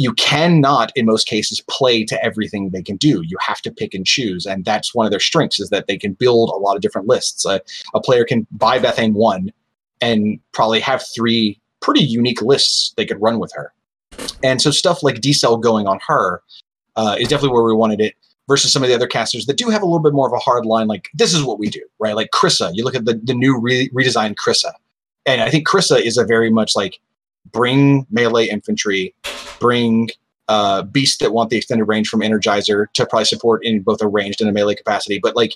D: You cannot, in most cases, play to everything they can do. You have to pick and choose, and that's one of their strengths is that they can build a lot of different lists. A, a player can buy Bethayne one and probably have three pretty unique lists they could run with her. And so stuff like D-Cell going on her uh, is definitely where we wanted it versus some of the other casters that do have a little bit more of a hard line. Like this is what we do, right? Like Kryssa, you look at the, the new re- redesigned Kryssa. And I think Kryssa is a very much like bring melee infantry, bring uh, beasts that want the extended range from Energizer to probably support in both a ranged and a melee capacity. But like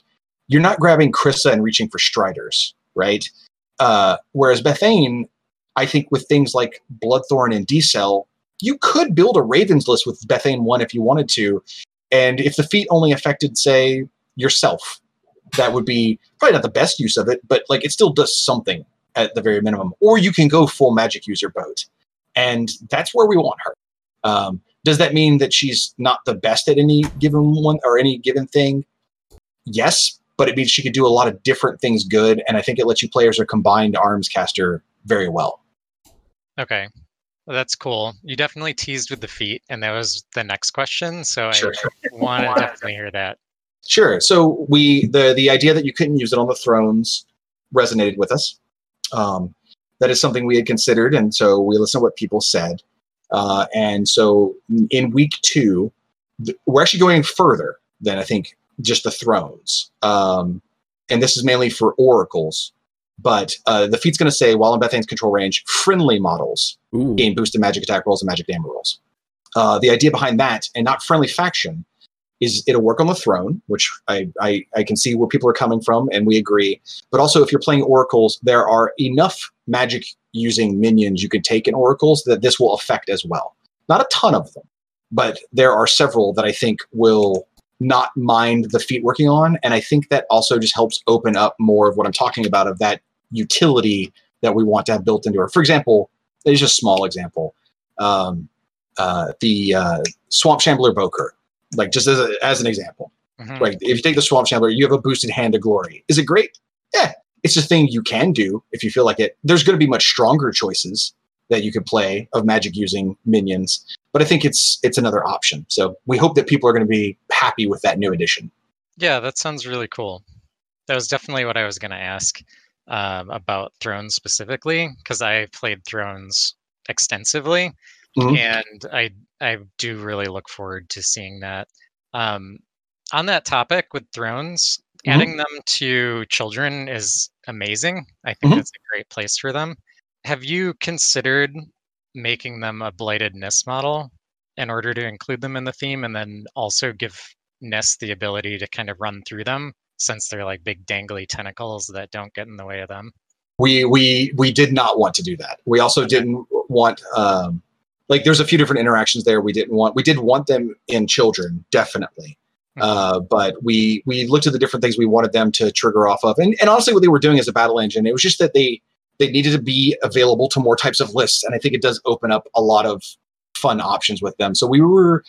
D: you're not grabbing Kryssa and reaching for Striders, right? Uh, whereas Bethayne, I think with things like Bloodthorn and D-Cell, you could build a Ravens list with Bethayne 1 if you wanted to. And if the feat only affected, say, yourself, that would be probably not the best use of it, but like it still does something at the very minimum. Or you can go full magic user boat. And that's where we want her. Um, does that mean that she's not the best at any given one or any given thing? Yes, but it means she could do a lot of different things good. And I think it lets you play as a combined arms caster very well.
B: Okay. Well, that's cool. You definitely teased with the feat, and that was the next question. So
D: Sure.
B: I want to definitely hear that.
D: Sure. So we the the idea that you couldn't use it on the thrones resonated with us. Um, that is something we had considered, and so we listened to what people said. Uh, and so in week two, th- we're actually going further than I think just the thrones. Um, and this is mainly for oracles. But uh, the feat's going to say, while in Bethayne's control range, friendly models
A: Ooh.
D: gain boosted magic attack rolls and magic damage rolls. Uh, the idea behind that, and not friendly faction, is it'll work on the throne, which I, I, I can see where people are coming from, and we agree. But also, if you're playing oracles, there are enough magic using minions you can take in oracles that this will affect as well. Not a ton of them, but there are several that I think will not mind the feat working on. And I think that also just helps open up more of what I'm talking about of that utility that we want to have built into her. For example, it's just a small example. Um, uh, the uh, Swamp Shambler Bokor, like just as, a, as an example.
B: Mhm.
D: Like if you take the Swamp Shambler, you have a boosted hand of glory. Is it great? Yeah, it's a thing you can do if you feel like it. There's going to be much stronger choices that you could play of magic using minions, but I think it's it's another option. So we hope that people are going to be happy with that new addition.
B: Yeah, that sounds really cool. That was definitely what I was going to ask um, about Thrones specifically, because I played Thrones extensively,
D: Mhm.
B: and I I do really look forward to seeing that. Um, on that topic with Thrones,
D: Mhm.
B: adding them to children is amazing. I think
D: Mhm.
B: that's a great place for them. Have you considered making them a blighted Nyss model in order to include them in the theme, and then also give Nyss the ability to kind of run through them since they're like big dangly tentacles that don't get in the way of them.
D: we we we did not want to do that. We also didn't want um, like there's a few different interactions there. We didn't want we did want them in children definitely, uh, but we we looked at the different things we wanted them to trigger off of, and and honestly, what they were doing as a battle engine, it was just that they they needed to be available to more types of lists, and I think it does open up a lot of fun options with them. So we were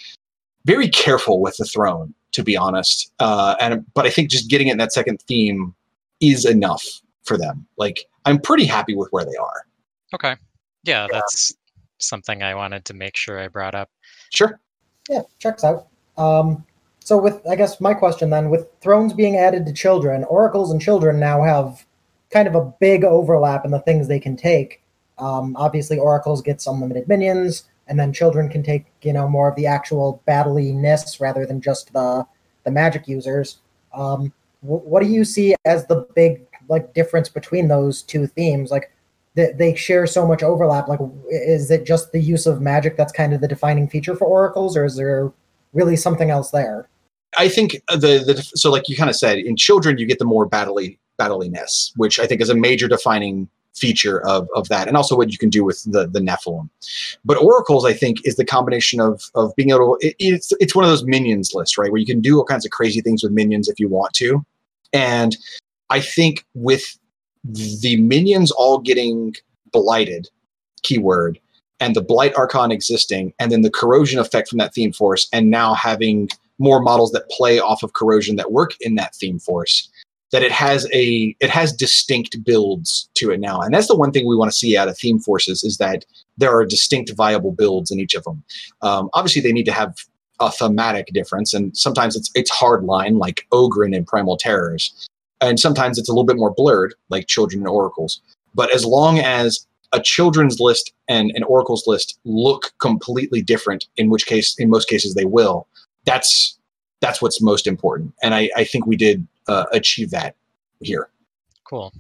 D: very careful with the throne, to be honest. Uh, and but I think just getting it in that second theme is enough for them. Like I'm pretty happy with where they are.
B: Okay. Yeah, that's something I wanted to make sure I brought up.
D: Sure.
C: Yeah, checks out. Um, so with I guess my question then, with thrones being added to children, oracles and children now have kind of a big overlap in the things they can take. Um, obviously, oracles gets unlimited minions, and then children can take you know more of the actual battliness rather than just the the magic users. Um, wh- what do you see as the big like difference between those two themes? Like they, they share so much overlap. Like, is it just the use of magic that's kind of the defining feature for oracles, or is there really something else there?
D: I think the the so like you kind of said in children you get the more battly battliness, which I think is a major defining feature of of that, and also what you can do with the the Nephilim. But oracles, I think, is the combination of of being able. To, it, it's it's one of those minions lists, right, where you can do all kinds of crazy things with minions if you want to, and I think with the minions all getting blighted, keyword, and the blight archon existing, and then the corrosion effect from that theme force, and now having more models that play off of corrosion that work in that theme force that it has a it has distinct builds to it now. And that's the one thing we want to see out of theme forces is that there are distinct viable builds in each of them. Um, obviously they need to have a thematic difference and sometimes it's it's hard line like ogren and primal terrors and sometimes it's a little bit more blurred like children and oracles. But as long as a children's list and an oracles list look completely different in which case in most cases they will that's that's what's most important. And i, I think we did uh, achieve that here
B: Cool.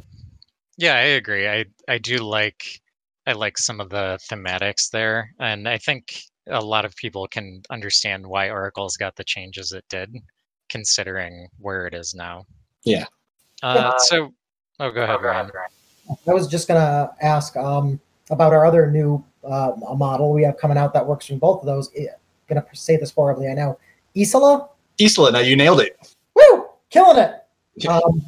B: Yeah, I agree. I I do like I like some of the thematics there, and I think a lot of people can understand why Oracle's got the changes it did, considering where it is now.
D: Yeah.
B: Uh, so, oh, go ahead, Ryan.
C: I was just gonna ask um, about our other new uh, model we have coming out that works from both of those. I'm gonna say this horribly, I know. Isola,
D: isla now you nailed it
C: woo, killing it. Um,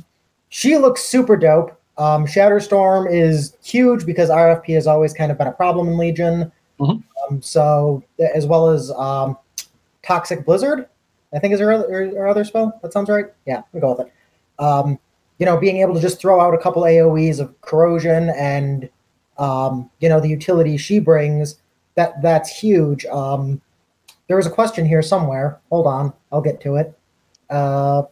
C: she looks super dope. Um, Shatterstorm is huge because RFP has always kind of been a problem in Legion.
D: Mhm.
C: Um, so as well as um, Toxic Blizzard, I think is her other, her, her other spell. That sounds right. Yeah, we go with it. Um, you know, being able to just throw out a couple AOE's of corrosion and um, you know the utility she brings that that's huge. Um, there was a question here somewhere. Hold on, I'll get to it. Uh,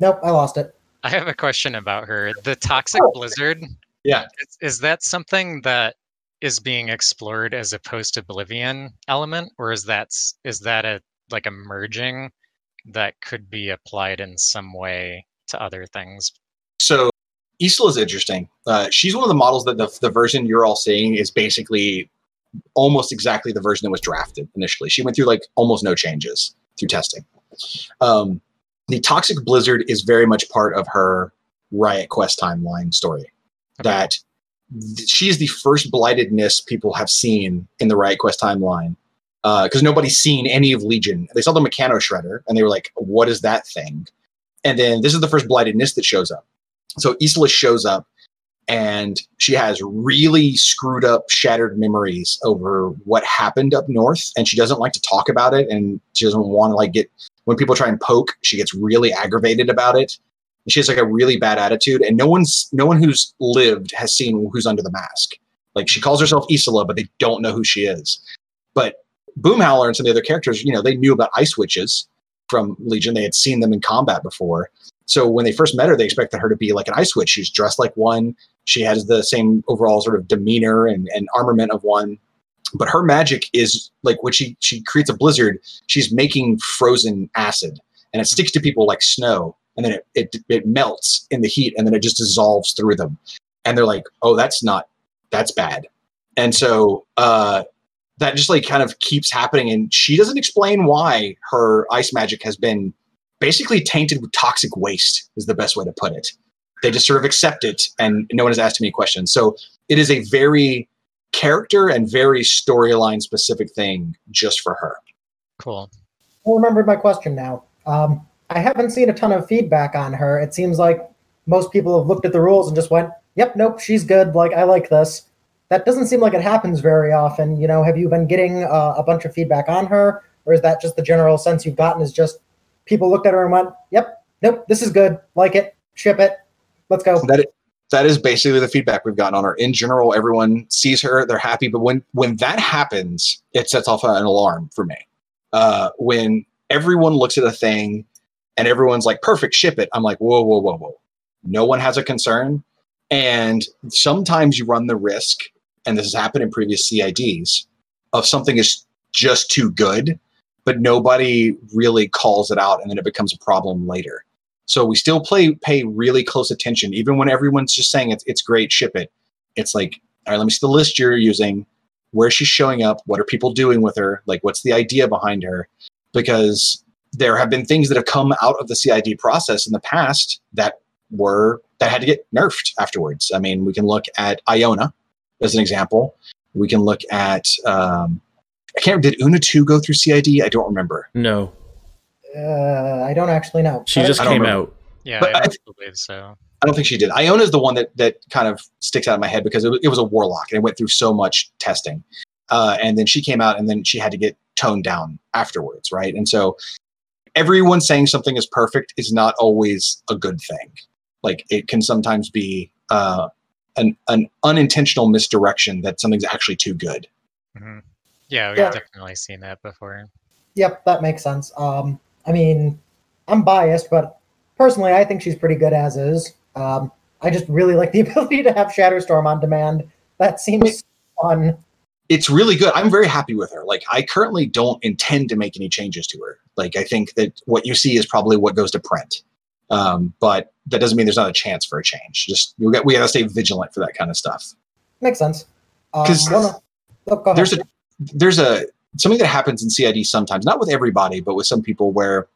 C: nope, I lost it.
B: I have a question about her. The Toxic
C: Oh.
B: Blizzard
D: Yeah.
B: Is, is that something that is being explored as a post Oblivion element, or is that is is that a like a merging that could be applied in some way to other things?
D: So Isla is interesting. Uh, she's one of the models that the, the version you're all seeing is basically almost exactly the version that was drafted initially. She went through like almost no changes through testing. Um, the Toxic Blizzard is very much part of her Riot Quest timeline story.
B: Okay.
D: That th- she is the first blighted Nyss people have seen in the Riot Quest timeline uh, because nobody's seen any of Legion. They saw the Mechano Shredder and they were like, "What is that thing?" And then this is the first blighted Nyss that shows up. So Isla shows up and she has really screwed up, shattered memories over what happened up north, and she doesn't like to talk about it, and she doesn't want to like get when people try and poke, she gets really aggravated about it. She has like a really bad attitude, and no one's no one who's lived has seen who's under the mask. Like she calls herself Isola, but they don't know who she is. But Boomhowler and some of the other characters, you know, they knew about ice witches from Legion. They had seen them in combat before. So when they first met her, they expected her to be like an ice witch. She's dressed like one. She has the same overall sort of demeanor and, and armament of one. But her magic is like when she she creates a blizzard, she's making frozen acid, and it sticks to people like snow, and then it it, it melts in the heat, and then it just dissolves through them. And they're like, "Oh, that's not that's bad." And so uh, that just like kind of keeps happening, and she doesn't explain why her ice magic has been basically tainted with toxic waste is the best way to put it they just sort of accept it and no one has asked me any questions so it is a very character and very storyline specific thing just for her
B: Cool.
C: I remembered my question now. Um, I haven't seen a ton of feedback on her. It seems like most people have looked at the rules and just went, "Yep, nope, she's good. Like I like this." That doesn't seem like it happens very often. You know, have you been getting uh, a bunch of feedback on her, or is that just the general sense you've gotten? Is just people looked at her and went, "Yep, nope, this is good. Like it. Ship it. Let's go."
D: that that is basically the feedback we've gotten on her. In general everyone sees her they're happy but when when that happens it sets off an alarm for me. Uh, when everyone looks at a thing and everyone's like perfect ship it i'm like whoa whoa whoa whoa. No one has a concern. And sometimes you run the risk and this has happened in previous cids of something is just too good but nobody really calls it out and then it becomes a problem later so we still play pay really close attention, even when everyone's just saying it's it's great, ship it. It's like, all right, let me see the list you're using. Where's she showing up? What are people doing with her? Like, what's the idea behind her? Because there have been things that have come out of the CID process in the past that were that had to get nerfed afterwards. I mean, we can look at Iona as an example. We can look at um, I can't. Did Una two go through CID? I don't remember.
A: No,
C: Uh, I don't actually know.
A: she just came
D: remember.
A: out.
B: Yeah,
D: But
B: I
D: I-
B: don't believe so.
D: I don't think she did. Iona is the one that that kind of sticks out of my head because it was, it was a warlock and it went through so much testing, uh, and then she came out and then she had to get toned down afterwards, right? And so everyone saying something is perfect is not always a good thing. Like it can sometimes be uh, an an unintentional misdirection that something's actually too good.
B: hmm Yeah, we've
C: Yeah.
B: definitely seen that before.
C: Yep, that makes sense. Um, I mean, I'm biased, but personally, I think she's pretty good as is. Um, I just really like the ability to have Shatterstorm on demand. That seems fun.
D: it's really good. I'm very happy with her. Like I currently don't intend to make any changes to her. Like I think that what you see is probably what goes to print. Um, but that doesn't mean there's not a chance for a change. Just you got we got to stay vigilant for that kind of stuff.
C: Makes sense. Um,
D: 'Cause
C: one of- oh.
D: There's a there's a something that happens in CID sometimes, not with everybody, but with some people where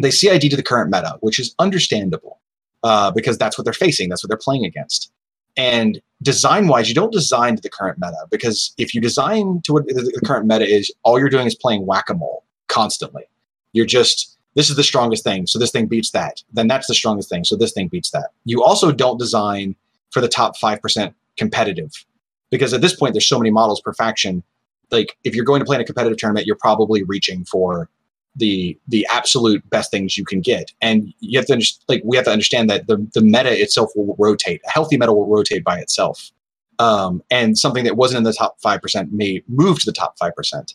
D: they CID to the current meta, which is understandable uh, because that's what they're facing, that's what they're playing against. And design wise, you don't design to the current meta because if you design to what the current meta is, all you're doing is playing whack a mole constantly. You're just, this is the strongest thing, so this thing beats that. Then that's the strongest thing, so this thing beats that. You also don't design for the top 5% competitive because at this point, there's so many models per faction. Like, if you're going to play in a competitive tournament, you're probably reaching for the the absolute best things you can get and you have to like we have to understand that the the meta itself will rotate a healthy meta will rotate by itself um, and something that wasn't in the top 5% may move to the top 5%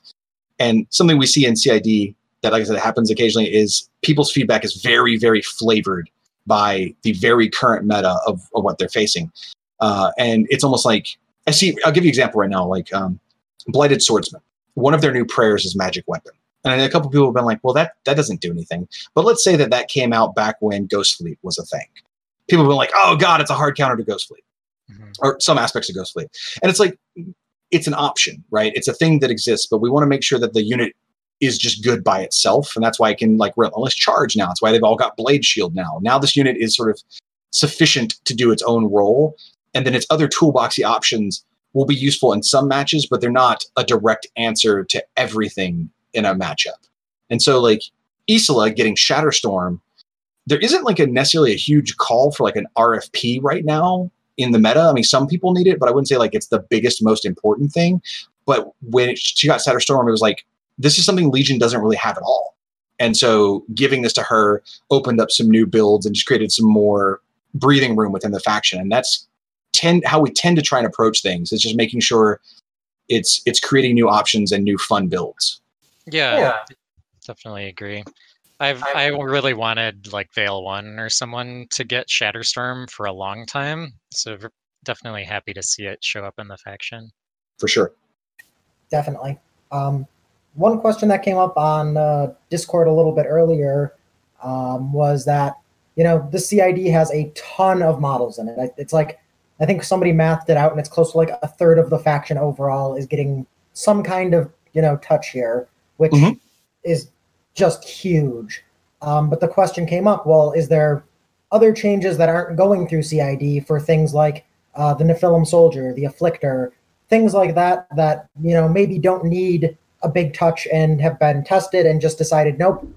D: and something we see in cid that like i said happens occasionally is people's feedback is very very flavored by the very current meta of, of what they're facing uh, and it's almost like I see. I'll give you an example right now. Like um, Blighted Swordsman, one of their new prayers is Magic Weapon, and a couple people have been like, "Well, that that doesn't do anything." But let's say that that came out back when Ghost Fleet was a thing. People have been like, "Oh God, it's a hard counter to Ghost Fleet,"
B: Mhm.
D: or some aspects of Ghost Fleet, and it's like it's an option, right? It's a thing that exists, but we want to make sure that the unit is just good by itself, and that's why it can like relentless charge now. It's why they've all got blade shield now. Now this unit is sort of sufficient to do its own role, and then its other toolboxy options will be useful in some matches, but they're not a direct answer to everything in a matchup. And so, like Isola getting Shatterstorm, there isn't like a necessarily a huge call for like an RFP right now in the meta. I mean, some people need it, but I wouldn't say like it's the biggest, most important thing. But when she got Shatterstorm, it was like this is something Legion doesn't really have at all. And so, giving this to her opened up some new builds and just created some more breathing room within the faction. And that's tend how we tend to try and approach things. It's just making sure it's it's creating new options and new fun builds.
B: Yeah,
C: Yeah.
B: definitely agree. I've I really wanted like Vayl One or someone to get Shatterstorm for a long time, so definitely happy to see it show up in the faction.
D: For sure.
C: Definitely. Um, one question that came up on uh, Discord a little bit earlier um, was that you know the CID has a ton of models in it. It's like I think somebody mathed it out, and it's close to like a third of the faction overall is getting some kind of you know touch here, which
D: Mhm.
C: is just huge. Um, but the question came up: Well, is there other changes that aren't going through CID for things like uh, the Nephilim Soldier, the Afflictor, things like that that you know maybe don't need a big touch and have been tested and just decided nope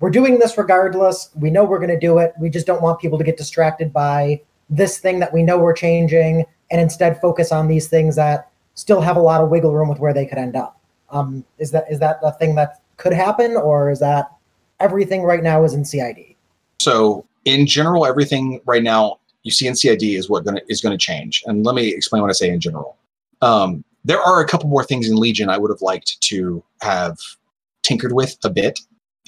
C: we're doing this regardless we know we're going to do it we just don't want people to get distracted by this thing that we know we're changing and instead focus on these things that still have a lot of wiggle room with where they could end up um, is that is that a thing that could happen or is that everything right now is in cid
D: So in general, everything right now you see in CID is what gonna is gonna change. And let me explain what I say in general. Um, there are a couple more things in Legion I would have liked to have tinkered with a bit,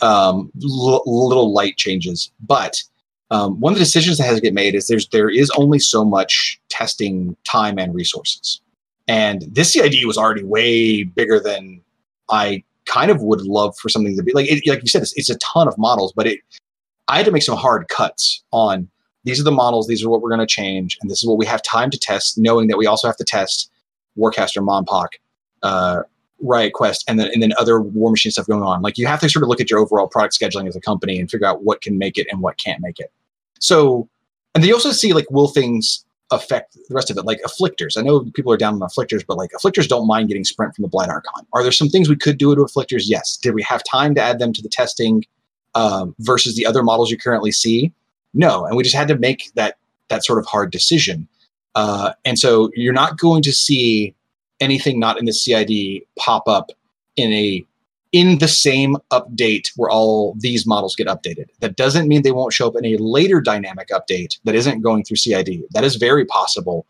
D: um, l- little light changes. But um, one of the decisions that has to get made is there's there is only so much testing time and resources, and this CID was already way bigger than I kind of would love for something to be like. It, like you said, it's, it's a ton of models, but it I had to make some hard cuts on these are the models, these are what we're going to change, and this is what we have time to test, knowing that we also have to test Warcaster, Monpok, uh, Riot Quest, and then and then other War Machine stuff going on. Like you have to sort of look at your overall product scheduling as a company and figure out what can make it and what can't make it. So, and they also see like will things affect the rest of it, like afflictors. I know people are down on afflictors, but like afflictors don't mind getting sprint from the Blight Archon. Are there some things we could do to afflictors? Yes. Did we have time to add them to the testing? um, versus the other models you currently see? No, and we just had to make that that sort of hard decision. Uh, and so you're not going to see anything not in the CID pop up in a in the same update where all these models get updated. That doesn't mean they won't show up in a later dynamic update that isn't going through CID. That is very possible.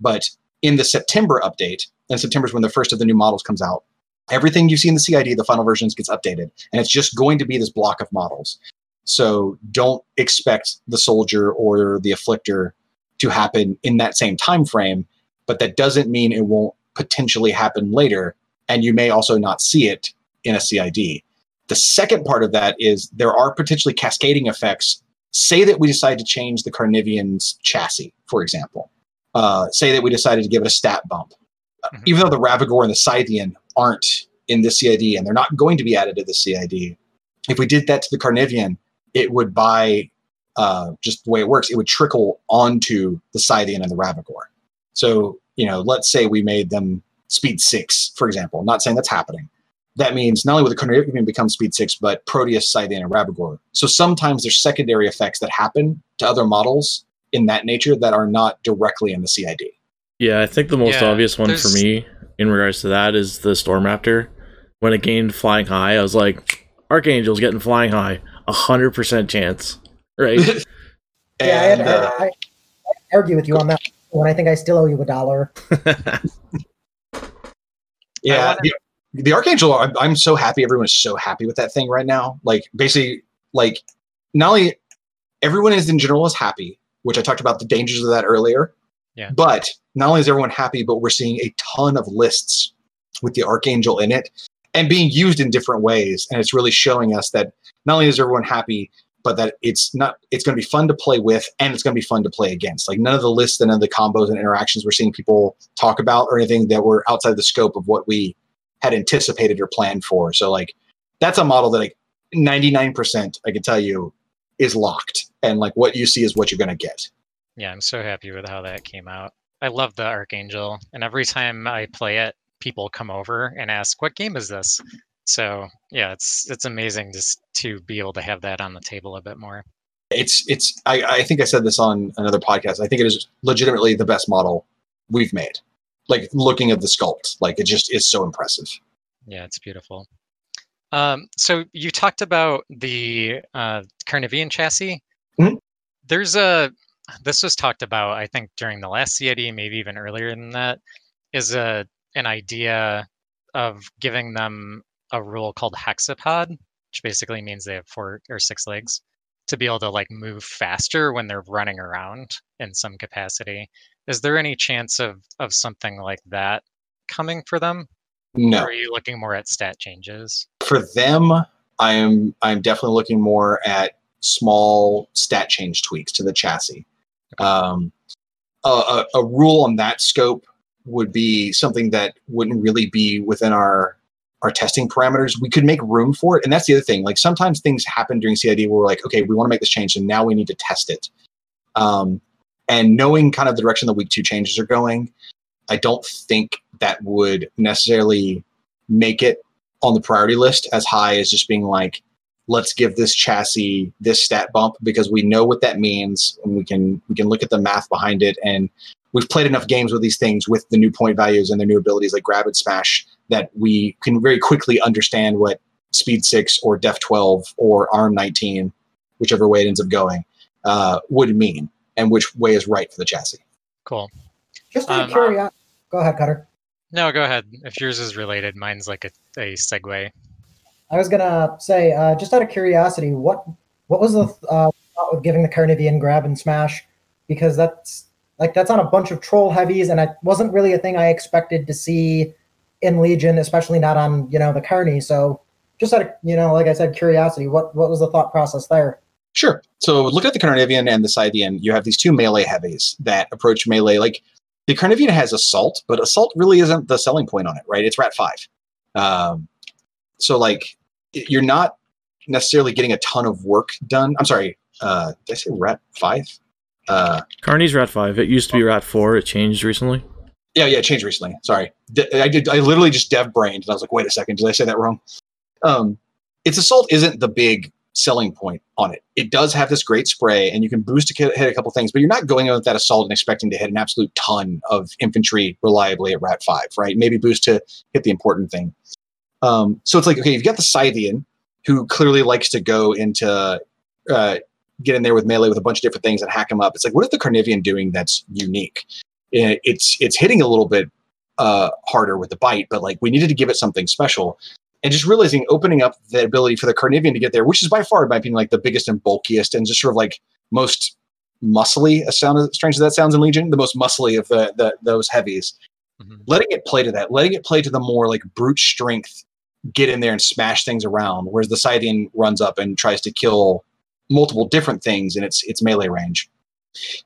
D: But in the September update, and September is when the first of the new models comes out, everything you see in the CID, the final versions gets updated, and it's just going to be this block of models. So don't expect the soldier or the afflictor to happen in that same time frame, but that doesn't mean it won't potentially happen later, and you may also not see it in a CID. The second part of that is there are potentially cascading effects. Say that we decide to change the Carnivean's chassis, for example. Uh, say that we decided to give it a stat bump.
B: Mhm.
D: Even though the Ravagore and the Scythean aren't in the CID and they're not going to be added to the CID, if we did that to the Carnivian, it would by uh, just the way it works, it would trickle onto the Scythean and the Ravagore. So, you know, let's say we made them speed six, for example. I'm not saying that's happening. That means not only would the Carnivean become speed six, but Proteus, Scythean, and Ravagore. So sometimes there's secondary effects that happen to other models in that nature that are not directly in the CID.
A: Yeah, I think the most
B: Yeah,
A: obvious one for me in regards to that is the Storm Raptor. When it gained flying high, I was like, Archangel's getting flying high, a hundred percent chance, right?
C: yeah I,
D: And, uh,
C: I, I argue with you on that one i think i still owe you a dollar
D: Yeah,
B: wanna-
D: the, the Archangel. I'm, I'm so happy. Everyone is so happy with that thing right now. Like basically, like not only everyone is in general is happy, which I talked about the dangers of that earlier.
B: Yeah.
D: But not only is everyone happy, but we're seeing a ton of lists with the Archangel in it and being used in different ways. And it's really showing us that not only is everyone happy, but that it's not it's going to be fun to play with and it's going to be fun to play against. Like none of the lists and none of the combos and interactions we're seeing people talk about or anything that were outside the scope of what we had anticipated or planned for. So like that's a model that like 99% I can tell you is locked and like what you see is what you're going to get.
B: Yeah, I'm so happy with how that came out. I love the Archangel, and every time I play it, people come over and ask, "What game is this?" So yeah, it's it's amazing just to be able to have that on the table a bit more.
D: It's it's I, I think I said this on another podcast. I think it is legitimately the best model we've made. Like looking at the sculpt, like it just is so impressive.
B: Yeah, it's beautiful. Um, so you talked about the uh, Carnivean chassis.
D: Mhm.
B: There's a this was talked about I think during the last CID, maybe even earlier than that. Is a an idea of giving them a rule called hexapod, which basically means they have four or six legs to be able to like move faster when they're running around in some capacity. Is there any chance of of something like that coming for them?
D: No.
B: Or are you looking more at stat changes?
D: for them, I am I'm definitely looking more at small stat change tweaks to the chassis. Um, a, a, a rule on that scope would be something that wouldn't really be within our our testing parameters. We could make room for it, and that's the other thing. Like sometimes things happen during CID where we're like, okay, we want to make this change, and now we need to test it. Um, and knowing kind of the direction the week two changes are going, I don't think that would necessarily make it on the priority list as high as just being like, let's give this chassis this stat bump because we know what that means and we can we can look at the math behind it. And we've played enough games with these things with the new point values and their new abilities like grab and smash that we can very quickly understand what speed 6 or def 12 or arm 19 whichever way it ends up going uh, would mean and which way is right for the chassis
B: Cool.
C: Just out of
B: Um,
C: curiosity. Go ahead, Cutter.
B: No, go ahead. If yours is related, mine's like a, a segue.
C: I was gonna say, uh, just out of curiosity, what what was the uh, thought with giving the Carnivean grab and smash? Because that's like that's on a bunch of troll heavies, and it wasn't really a thing I expected to see in Legion, especially not on you know the Carney. So just out of you know, like I said, curiosity. What what was the thought process there?
D: Sure. So look at the Carnivean and the Scythean. You have these two melee heavies that approach melee. Like the Carnivean has assault, but assault really isn't the selling point on it, right? It's rat five. Um, so like you're not necessarily getting a ton of work done. I'm sorry. Uh, did I say rat five? Uh,
A: Carney's Rat 5. It used to be Rat 4. It changed recently.
D: yeah, yeah, it changed recently. Sorry, I did. I literally just dev brained, and I was like, wait a second, did I say that wrong? Um, its assault isn't the big selling point on it. It does have this great spray, and you can boost to hit a couple things, but you're not going in with that assault and expecting to hit an absolute ton of infantry reliably at Rat Five, right? Maybe boost to hit the important thing. Um, so it's like, okay, you've got the Scythean, who clearly likes to go into uh, get in there with melee with a bunch of different things and hack them up. It's like, what is the Carnivean doing that's unique? Eh, It's it's hitting a little bit uh, harder with the bite, but like we needed to give it something special. And just realizing opening up the ability for the Carnivean to get there, which is by far, in my opinion, like the biggest and bulkiest and just sort of like most muscly, as sound as strange as that sounds in Legion, the most muscly of the, the those heavies.
B: Mhm.
D: Letting it play to that, letting it play to the more like brute strength, get in there and smash things around, whereas the Scythean runs up and tries to kill multiple different things in its its melee range.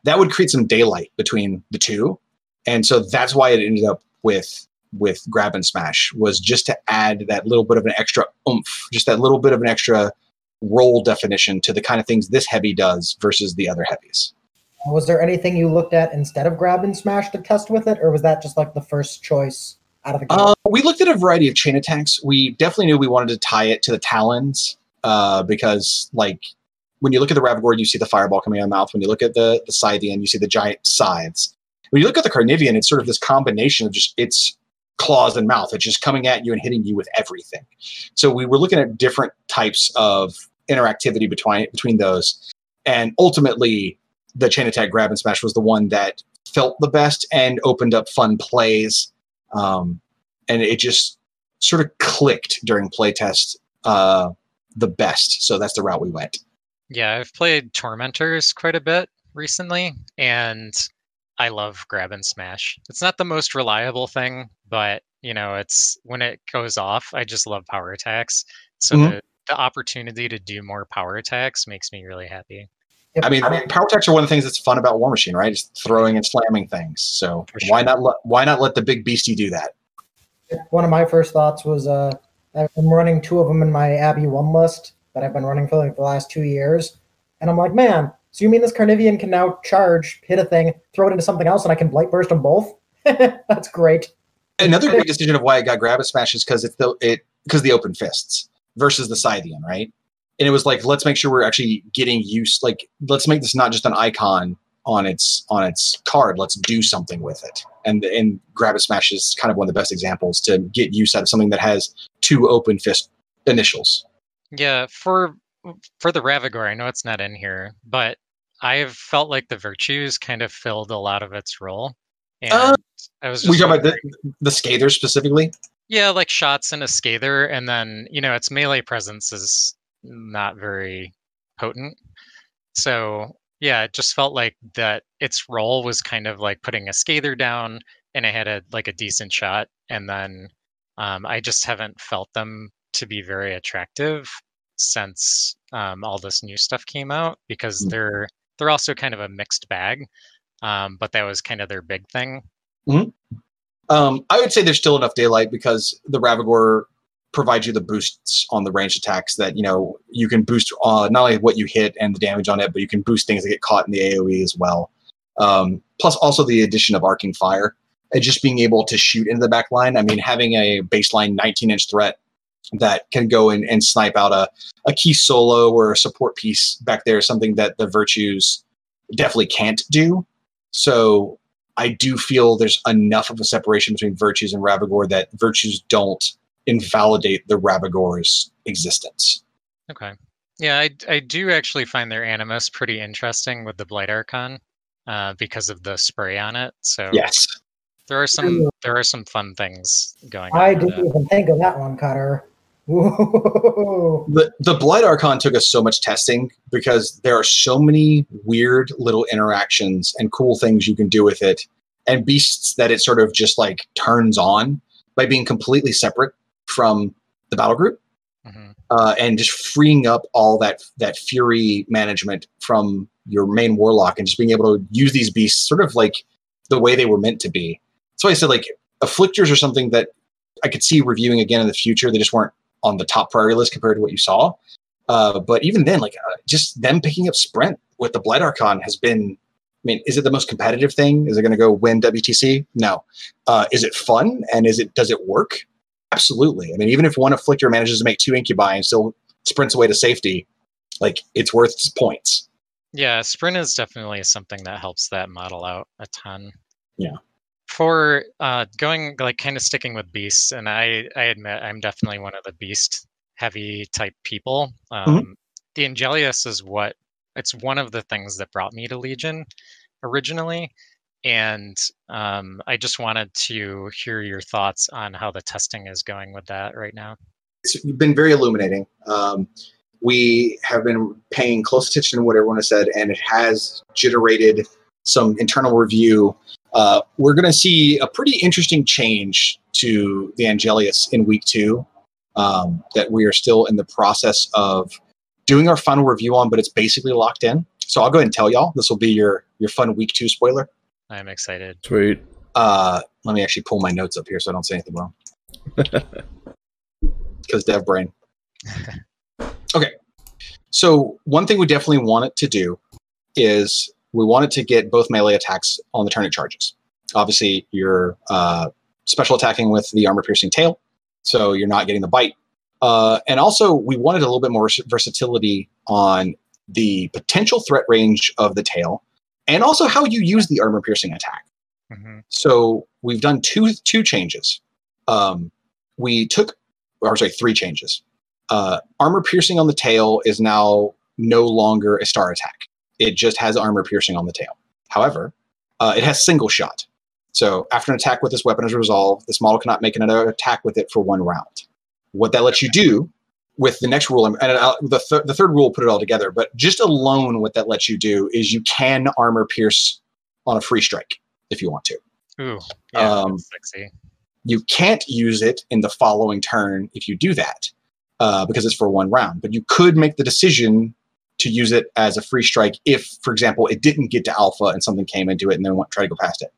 D: That would create some daylight between the two, and so that's why it ended up with with grab and smash was just to add that little bit of an extra oomph, just that little bit of an extra role definition to the kind of things this heavy does versus the other heavies.
C: Was there anything you looked at instead of grab and smash to test with it, or was that just like the first choice out of the?
D: Uh, we looked at a variety of chain attacks. We definitely knew we wanted to tie it to the talons uh, because, like, when you look at the Ravagore, you see the fireball coming out of the mouth. When you look at the the Scythean, you see the giant scythes. When you look at the Carnivean, it's sort of this combination of just its claws and mouth. It's just coming at you and hitting you with everything. So we were looking at different types of interactivity between between those, and ultimately, the chain attack grab and smash was the one that felt the best and opened up fun plays. Um, and it just sort of clicked during playtest uh, the best. So that's the route we went.
B: Yeah, I've played Tormentors quite a bit recently, and I love grab and smash. It's not the most reliable thing, but you know, it's when it goes off, I just love power attacks. So
D: Mhm.
B: the, the opportunity to do more power attacks makes me really happy.
C: Yep.
D: I mean, power attacks are one of the things that's fun about War Machine, right? Just throwing and slamming things. So
B: sure.
D: why not let why not let the big beastie do that?
C: one of my first thoughts was uh, I've been running two of them in my Abbey one list that I've been running for like the last two years, and I'm like, man, so you mean this Carnivean can now charge, hit a thing, throw it into something else, and I can blight burst them both? That's great.
D: Another great decision of why I got grab and smash is because it's the it because the open fists versus the Scythean, right? And it was like, let's make sure we're actually getting used. Like, let's make this not just an icon on its on its card. Let's do something with it. And and grab and smash is kind of one of the best examples to get use out of something that has two open fist initials.
B: Yeah, for for the Ravagore, I know it's not in here, but I've felt like the virtues kind of filled a lot of its role. And
D: Uh,
B: I was just
D: We talk about the the Scather specifically.
B: Yeah, like shots and a Scather, and then you know its melee presence is not very potent. So yeah, it just felt like that its role was kind of like putting a Scather down, and it had a like a decent shot, and then um, I just haven't felt them to be very attractive since um, all this new stuff came out because
D: Mm.
B: they're they're also kind of a mixed bag. Um, but that was kind of their big thing.
D: Um, I would say there's still enough daylight because the Ravagore provides you the boosts on the ranged attacks that you know you can boost uh, not only what you hit and the damage on it, but you can boost things that get caught in the AOE as well. Um, plus, also the addition of arcing fire and just being able to shoot into the back line. I mean, having a baseline 19 inch threat that can go in and snipe out a, a key solo or a support piece back there, something that the virtues definitely can't do. So I do feel there's enough of a separation between virtues and Ravagore that virtues don't invalidate the Ravagore's existence.
B: Okay. Yeah, I, I do actually find their animus pretty interesting with the Blight Archon uh, because of the spray on it. So
D: Yes.
B: there are some there are some fun things going on.
C: I
B: with
C: didn't even think of that one, Cutter. Whoa.
D: The the Blight Archon took us so much testing because there are so many weird little interactions and cool things you can do with it and beasts that it sort of just like turns on by being completely separate from the battle group.
B: Mhm.
D: uh, and just freeing up all that that fury management from your main warlock and just being able to use these beasts sort of like the way they were meant to be. So I said like afflictors are something that I could see reviewing again in the future. They just weren't on the top priority list compared to what you saw. Uh, but even then, like uh, just them picking up sprint with the Blight Archon has been. I mean, is it the most competitive thing? Is it going to go win WTC? No. Uh, is it fun and is it does it work? Absolutely. I mean, even if one afflictor manages to make two incubi and still sprints away to safety, like it's worth points.
B: Yeah, sprint is definitely something that helps that model out a ton.
D: Yeah.
B: For uh, going like kind of sticking with beasts, and I I admit I'm definitely one of the beast heavy type people. Um, The Angelius is what it's one of the things that brought me to Legion originally, and um, I just wanted to hear your thoughts on how the testing is going with that right now.
D: It's been very illuminating. Um, we have been paying close attention to what everyone has said, and it has generated some internal review. Uh, we're going to see a pretty interesting change to the Angelius in week two um, that we are still in the process of doing our final review on, but it's basically locked in. So I'll go ahead and tell y'all. This will be your your fun week two spoiler.
B: I'm excited.
A: Sweet.
D: Uh, let me actually pull my notes up here so I don't say anything wrong. Because dev brain. Okay. So one thing we definitely want it to do is we wanted to get both melee attacks on the turn it charges. Obviously, you're uh, special attacking with the armor piercing tail, so you're not getting the bite. Uh, and also, we wanted a little bit more versatility on the potential threat range of the tail, and also how you use the armor piercing attack.
B: hmm
D: So we've done two two changes. Um, we took, or sorry, three changes. Uh, armor piercing on the tail is now no longer a star attack. It just has armor piercing on the tail. However, uh, it has single shot. So after an attack with this weapon is resolved, this model cannot make another attack with it for one round. What that lets you do with the next rule, and uh, the, th- the third rule put it all together, but just alone what that lets you do is you can armor pierce on a free strike if you want to.
B: Ooh, yeah,
D: Um,
B: that's sexy.
D: You can't use it in the following turn if you do that, uh, because it's for one round. But you could make the decision to use it as a free strike if, for example, it didn't get to alpha and something came into it and then try to go past it.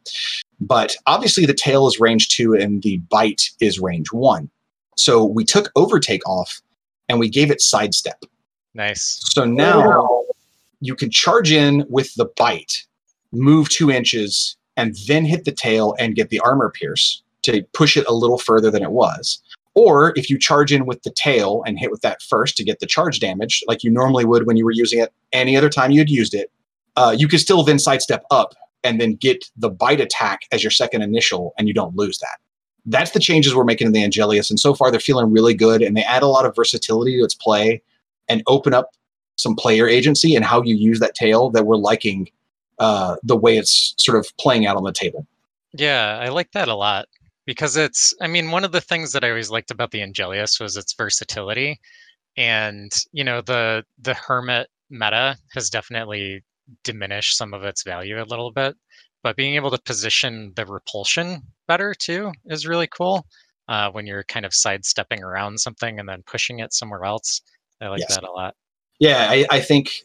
D: But obviously, the tail is range two and the bite is range one. So we took overtake off and we gave it sidestep.
B: Nice.
D: So now you can charge in with the bite, move two inches, and then hit the tail and get the armor pierce to push it a little further than it was. Or if you charge in with the tail and hit with that first to get the charge damage, like you normally would when you were using it any other time you had used it, uh, you could still then sidestep up and then get the bite attack as your second initial, and you don't lose that. That's the changes we're making in the Angelius, and so far they're feeling really good, and they add a lot of versatility to its play and open up some player agency and how you use that tail that we're liking uh, the way it's sort of playing out on the table.
B: Yeah, I like that a lot because it's, I mean, one of the things that I always liked about the Angelius was its versatility. And, you know, the the hermit meta has definitely diminished some of its value a little bit. But being able to position the repulsion better too is really cool. Uh, when you're kind of sidestepping around something and then pushing it somewhere else. I like
D: Yes.
B: that a lot.
D: Yeah, I, I think,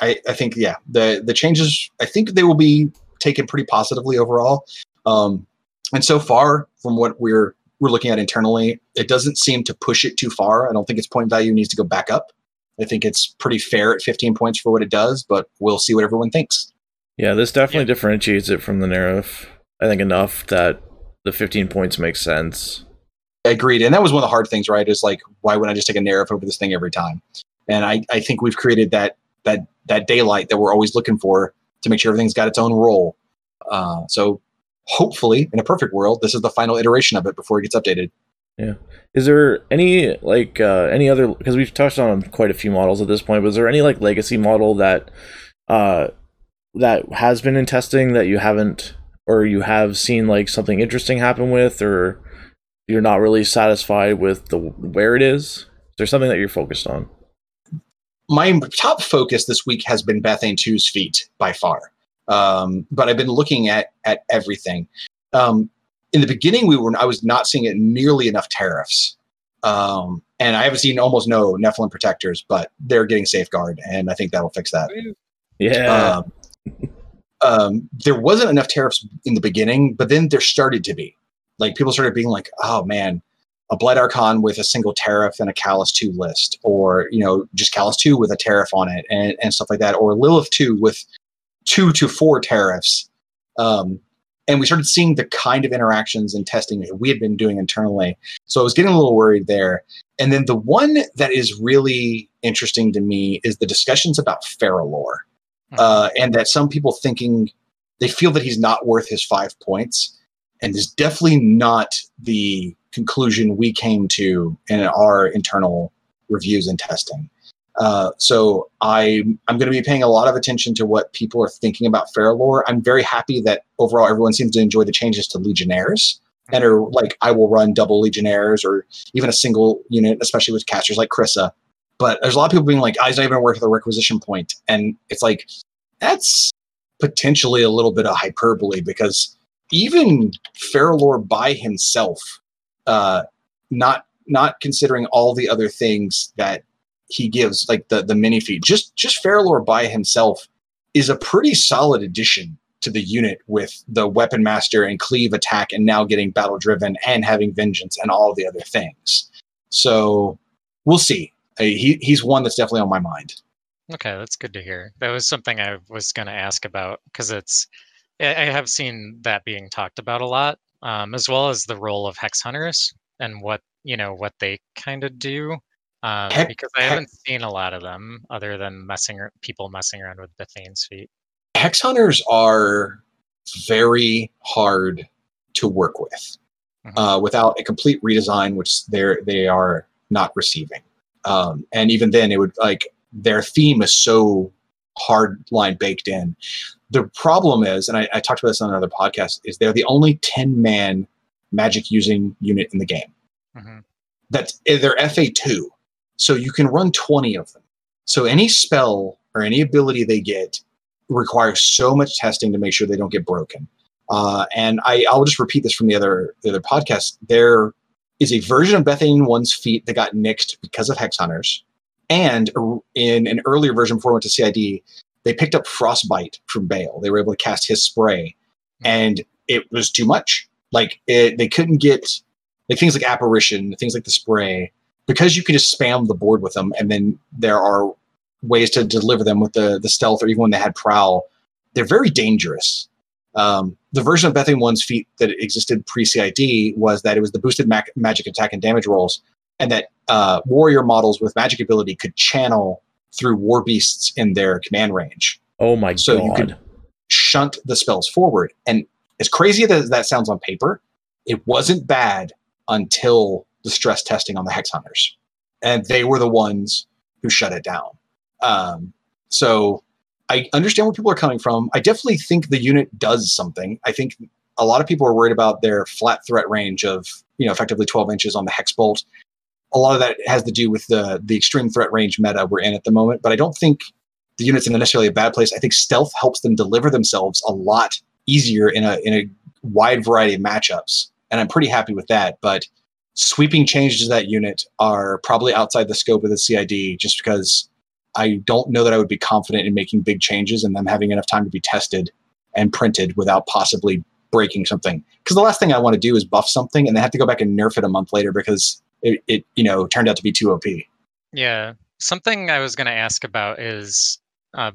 D: I, I think, yeah, the the changes. I think they will be taken pretty positively overall. Um, and so far, from what we're we're looking at internally, it doesn't seem to push it too far. I don't think its point value needs to go back up. I think it's pretty fair at 15 points for what it does, but we'll see what everyone thinks.
A: Yeah, this definitely differentiates it from the Neraph. I think enough that the 15 points makes sense.
D: Agreed. And that was one of the hard things, right? Is like, why wouldn't I just take a Neraph over this thing every time? And I, I think we've created that that that daylight that we're always looking for to make sure everything's got its own role. Uh, so hopefully, in a perfect world, this is the final iteration of it before it gets updated.
A: Yeah is there any like uh, any other because we've touched on quite a few models at this point, but is there any like legacy model that uh that has been in testing that you haven't or you have seen like something interesting happen with or you're not really satisfied with the where it is? Is there something that you're focused on?
D: My top focus this week has been Bethayne 2's feat by far. Um, but I've been looking at at everything. Um, in the beginning, we were I was not seeing it nearly enough Teraphs. Um, and I haven't seen almost no Nephilim protectors, but they're getting safeguard, and I think that'll fix that.
A: Yeah.
D: Um, um, there wasn't enough Teraphs in the beginning, but then there started to be. Like people started being like, "Oh man, a Blight Archon with a single Teraph and a Kallus two list, or you know, just Kallus two with a Teraph on it, and, and stuff like that, or Lylyth two with two to four Teraphs." Um, and we started seeing the kind of interactions and testing that we had been doing internally. So I was getting a little worried there. And then the one that is really interesting to me is the discussions about Faralore uh, and that some people thinking they feel that he's not worth his five points, and is definitely not the conclusion we came to in our internal reviews and testing. Uh, so I I'm going to be paying a lot of attention to what people are thinking about Faralore. I'm very happy that overall everyone seems to enjoy the changes to Legionnaires and are like I will run double Legionnaires or even a single unit, especially with casters like Kryssa. But there's a lot of people being like, "I don't even worth the requisition point," and it's like that's potentially a little bit of hyperbole because even Faralore by himself, uh, not not considering all the other things that he gives, like the the mini feat, just just Faralore by himself is a pretty solid addition to the unit with the weapon master and cleave attack, and now getting battle driven and having vengeance and all the other things. So we'll see. Uh, he he's one that's definitely on my mind.
B: Okay, that's good to hear. That was something I was going to ask about because it's I have seen that being talked about a lot, um, as well as the role of hex hunters and what you know what they kind of do. Um,
D: Heck-
B: because I
D: heck-
B: haven't seen a lot of them other than messing people messing around with Bethayne's feat.
D: hex hunters are very hard to work with
B: Mhm.
D: uh, without a complete redesign, which they're they are not receiving. Um, and even then, it would like their theme is so hard line baked in. The problem is, and I, I talked about this on another podcast, is they're the only ten man magic using unit in the game.
B: Mhm.
D: That's eh, they're FA two, so you can run twenty of them. So any spell or any ability they get requires so much testing to make sure they don't get broken. Uh, and I, I'll just repeat this from the other the other podcast. There is a version of Bethayne One's feat that got nixed because of Hex Hunters, and in an earlier version before I went to CID, they picked up Frostbite from Vayl. They were able to cast his spray, and it was too much. Like it, they couldn't get like things like apparition, things like the spray, because you can just spam the board with them, and then there are ways to deliver them with the the stealth or even when they had prowl. They're very dangerous. Um, the version of Bethayne One's feat that existed pre CID was that it was the boosted mag- magic attack and damage rolls, and that uh, warrior models with magic ability could channel through war beasts in their command range.
A: Oh my
D: So
A: god!
D: So you could shunt the spells forward. And as crazy as that sounds on paper, it wasn't bad until the stress testing on the Hex Hunters. And they were the ones who shut it down. Um, so I understand where people are coming from. I definitely think the unit does something. I think a lot of people are worried about their flat threat range of, you know, effectively 12 inches on the Hex Bolt. A lot of that has to do with the the extreme threat range meta we're in at the moment, but I don't think the unit's in necessarily a bad place. I think stealth helps them deliver themselves a lot easier in a in a wide variety of matchups, and I'm pretty happy with that. But sweeping changes to that unit are probably outside the scope of the CID, just because I don't know that I would be confident in making big changes and them having enough time to be tested and printed without possibly breaking something. Because the last thing I want to do is buff something and then have to go back and nerf it a month later because it, it you know turned out to be too OP.
B: Yeah. Something I was going to ask about is uh.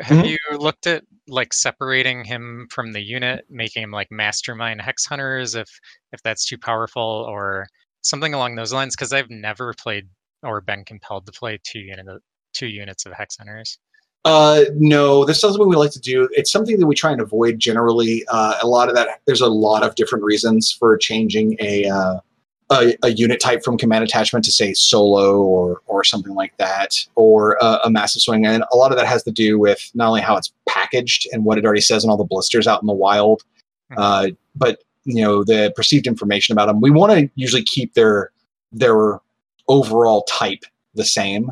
B: Have
D: Mhm.
B: you looked at like separating him from the unit, making him like mastermind hex hunters if if that's too powerful or something along those lines? Because I've never played or been compelled to play two unit two units of hex hunters.
D: Uh, no, this is something we like to do. It's something that we try and avoid generally. Uh, a lot of that, there's a lot of different reasons for changing a, uh, a, a unit type from command attachment to say solo or or something like that, or uh, a massive swing. And a lot of that has to do with not only how it's packaged and what it already says on all the blisters out in the wild, uh, but you know the perceived information about them. We want to usually keep their their overall type the same,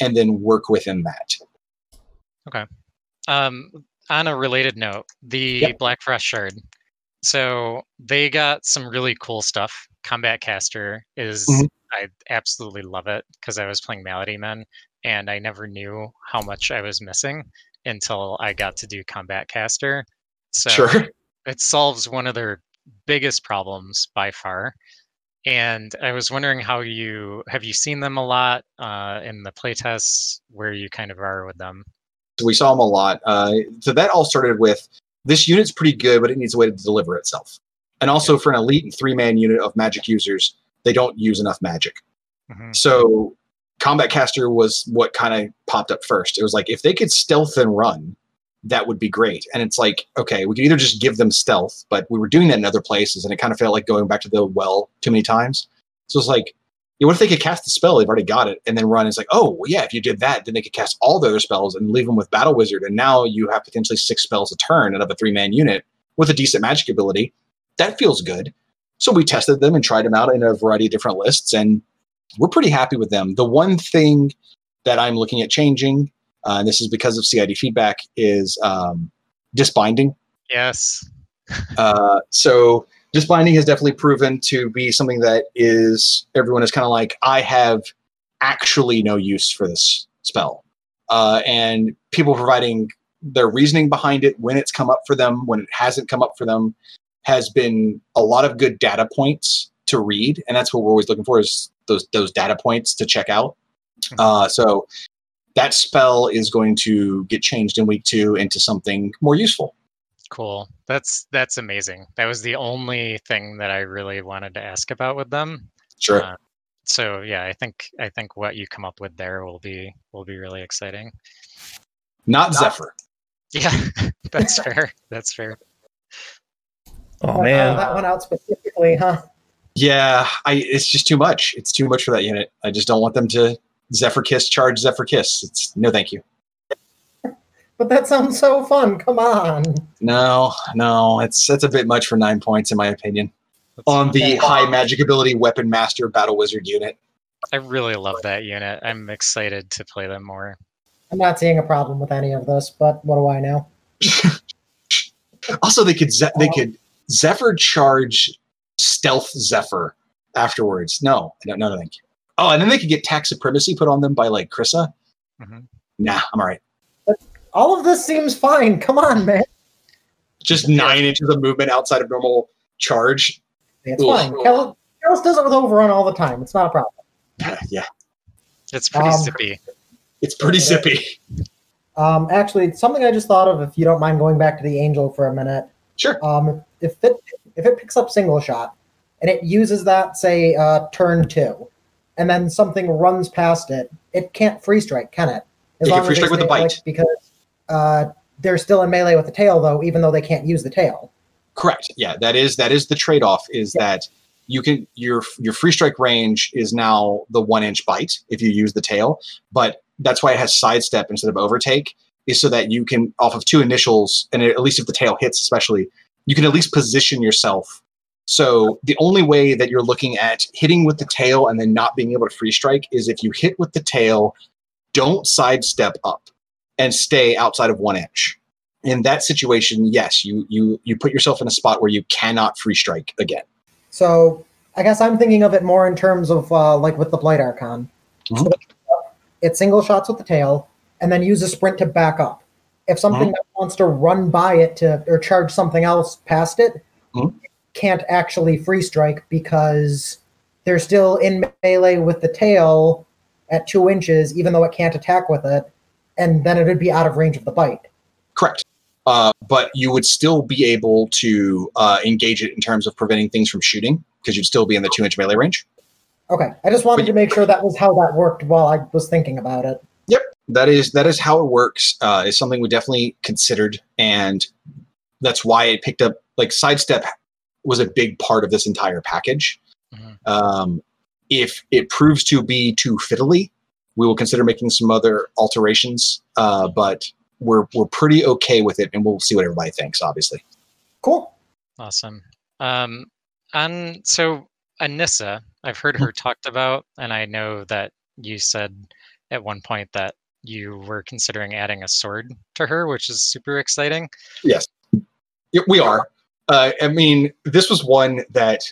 D: and then work within that. Okay.
B: Um, on a related note, the
D: Yep.
B: Black Frost Shard. So they got some really cool stuff. Combat Caster is
D: Mhm.
B: I absolutely love it because I was playing Malady Men and I never knew how much I was missing until I got to do Combat Caster. So
D: Sure.
B: it solves one of their biggest problems by far. And I was wondering how you have you seen them a lot uh, in the playtests where you kind of are with them.
D: So we saw them a lot. Uh, so that all started with this unit's pretty good, but it needs a way to deliver itself. And also for an elite three man unit of magic users, they don't use enough magic.
B: Mhm.
D: So Combat Caster was what kind of popped up first. It was like if they could stealth and run, that would be great. And it's like, okay, we could either just give them stealth, but we were doing that in other places, and it kind of felt like going back to the well too many times. So it's like, yeah, what if they could cast the spell? They've already got it, and then run. It's like, oh, well, yeah, if you did that, then they could cast all the other spells and leave them with Battle Wizard, and now you have potentially six spells a turn out of a three man unit with a decent magic ability. That feels good. So we tested them and tried them out in a variety of different lists, and we're pretty happy with them. The one thing that I'm looking at changing, uh, and this is because of CID feedback, is um, disbinding.
B: Yes.
D: Uh, so disbinding has definitely proven to be something that is everyone is kind of like I have actually no use for this spell, uh, and people providing their reasoning behind it when it's come up for them, when it hasn't come up for them, has been a lot of good data points to read, and that's what we're always looking for is those those data points to check out. Uh, so that spell is going to get changed in week two into something more useful.
B: Cool. That's that's amazing. That was the only thing that I really wanted to ask about with them.
D: Sure.
B: Uh, so yeah, I think I think what you come up with there will be will be really exciting.
D: Not Zephyr.
B: Yeah, that's fair. That's fair.
A: Oh
C: Uh,
A: man,
C: that one out specifically, huh?
D: Yeah, I it's just too much. It's too much for that unit. I just don't want them to Zephyr Kiss charge Zephyr Kiss. It's no thank you.
C: But that sounds so fun. Come on.
D: No, no, it's that's a bit much for nine points in my opinion.
B: That's
D: On
B: fun.
D: the high magic ability weapon master battle wizard unit.
B: I really love that unit. I'm excited to play them more.
C: I'm not seeing a problem with any of this, but what do I know?
D: Also, they could ze- they could Zephyr charge stealth Zephyr afterwards. No, no, no, thank you. Oh, and then they could get tax supremacy put on them by like Kryssa.
B: Mhm.
D: Nah, I'm all right.
C: All of this seems fine. Come on, man.
D: Just nine inches of movement outside of normal charge.
C: It's
D: Ugh.
C: fine. Kel- Kelis does it with overrun all the time. It's not a problem.
D: Yeah,
B: It's pretty
C: Um,
B: zippy.
D: it's pretty zippy.
C: Um, actually, something I just thought of, if you don't mind going back to the angel for a minute.
D: Sure.
C: Um, if it if it picks up single shot and it uses that, say, uh, turn two, and then something runs past it, it can't free strike, can it?
D: It can
C: as
D: free strike with the bite.
C: because uh, they're still in melee with the tail, though, even though they can't use the tail.
D: Correct. Yeah, that is that is the trade off. Is that you can your your free strike range is now the one inch bite if you use the tail, but that's why it has sidestep instead of overtake. Is so that you can off of two initials, and at least if the tail hits, especially, you can at least position yourself. So the only way that you're looking at hitting with the tail and then not being able to free strike is if you hit with the tail, don't sidestep up and stay outside of one inch in that situation, yes, you you you put yourself in a spot where you cannot free strike again.
C: So I guess I'm thinking of it more in terms of uh, like with the Blight Archon.
D: Mhm.
C: So it single shots with the tail and then use a sprint to back up. If something
D: Mhm.
C: wants to run by it to or charge something else past it,
D: Mhm.
C: can't actually free strike because they're still in melee with the tail at two inches, even though it can't attack with it, and then it would be out of range of the bite.
D: Correct. Uh, but you would still be able to uh, engage it in terms of preventing things from shooting because you'd still be in the two inch melee range.
C: Okay, I just wanted
D: But-
C: to make sure that was how that worked while I was thinking about it.
D: Yep, that is that is how it works. Uh, is something we definitely considered, and that's why it picked up. Like sidestep was a big part of this entire package.
B: Mhm.
D: Um, if it proves to be too fiddly, we will consider making some other alterations. Uh, but we're we're pretty okay with it, and we'll see what everybody thinks. Obviously,
C: Cool.
B: Awesome. Um, and so Annyssa, I've heard
D: Mm-hmm.
B: her talked about, and I know that you said at one point that you were considering adding a sword to her, which is super exciting.
D: Yes, we are. Uh, I mean, this was one that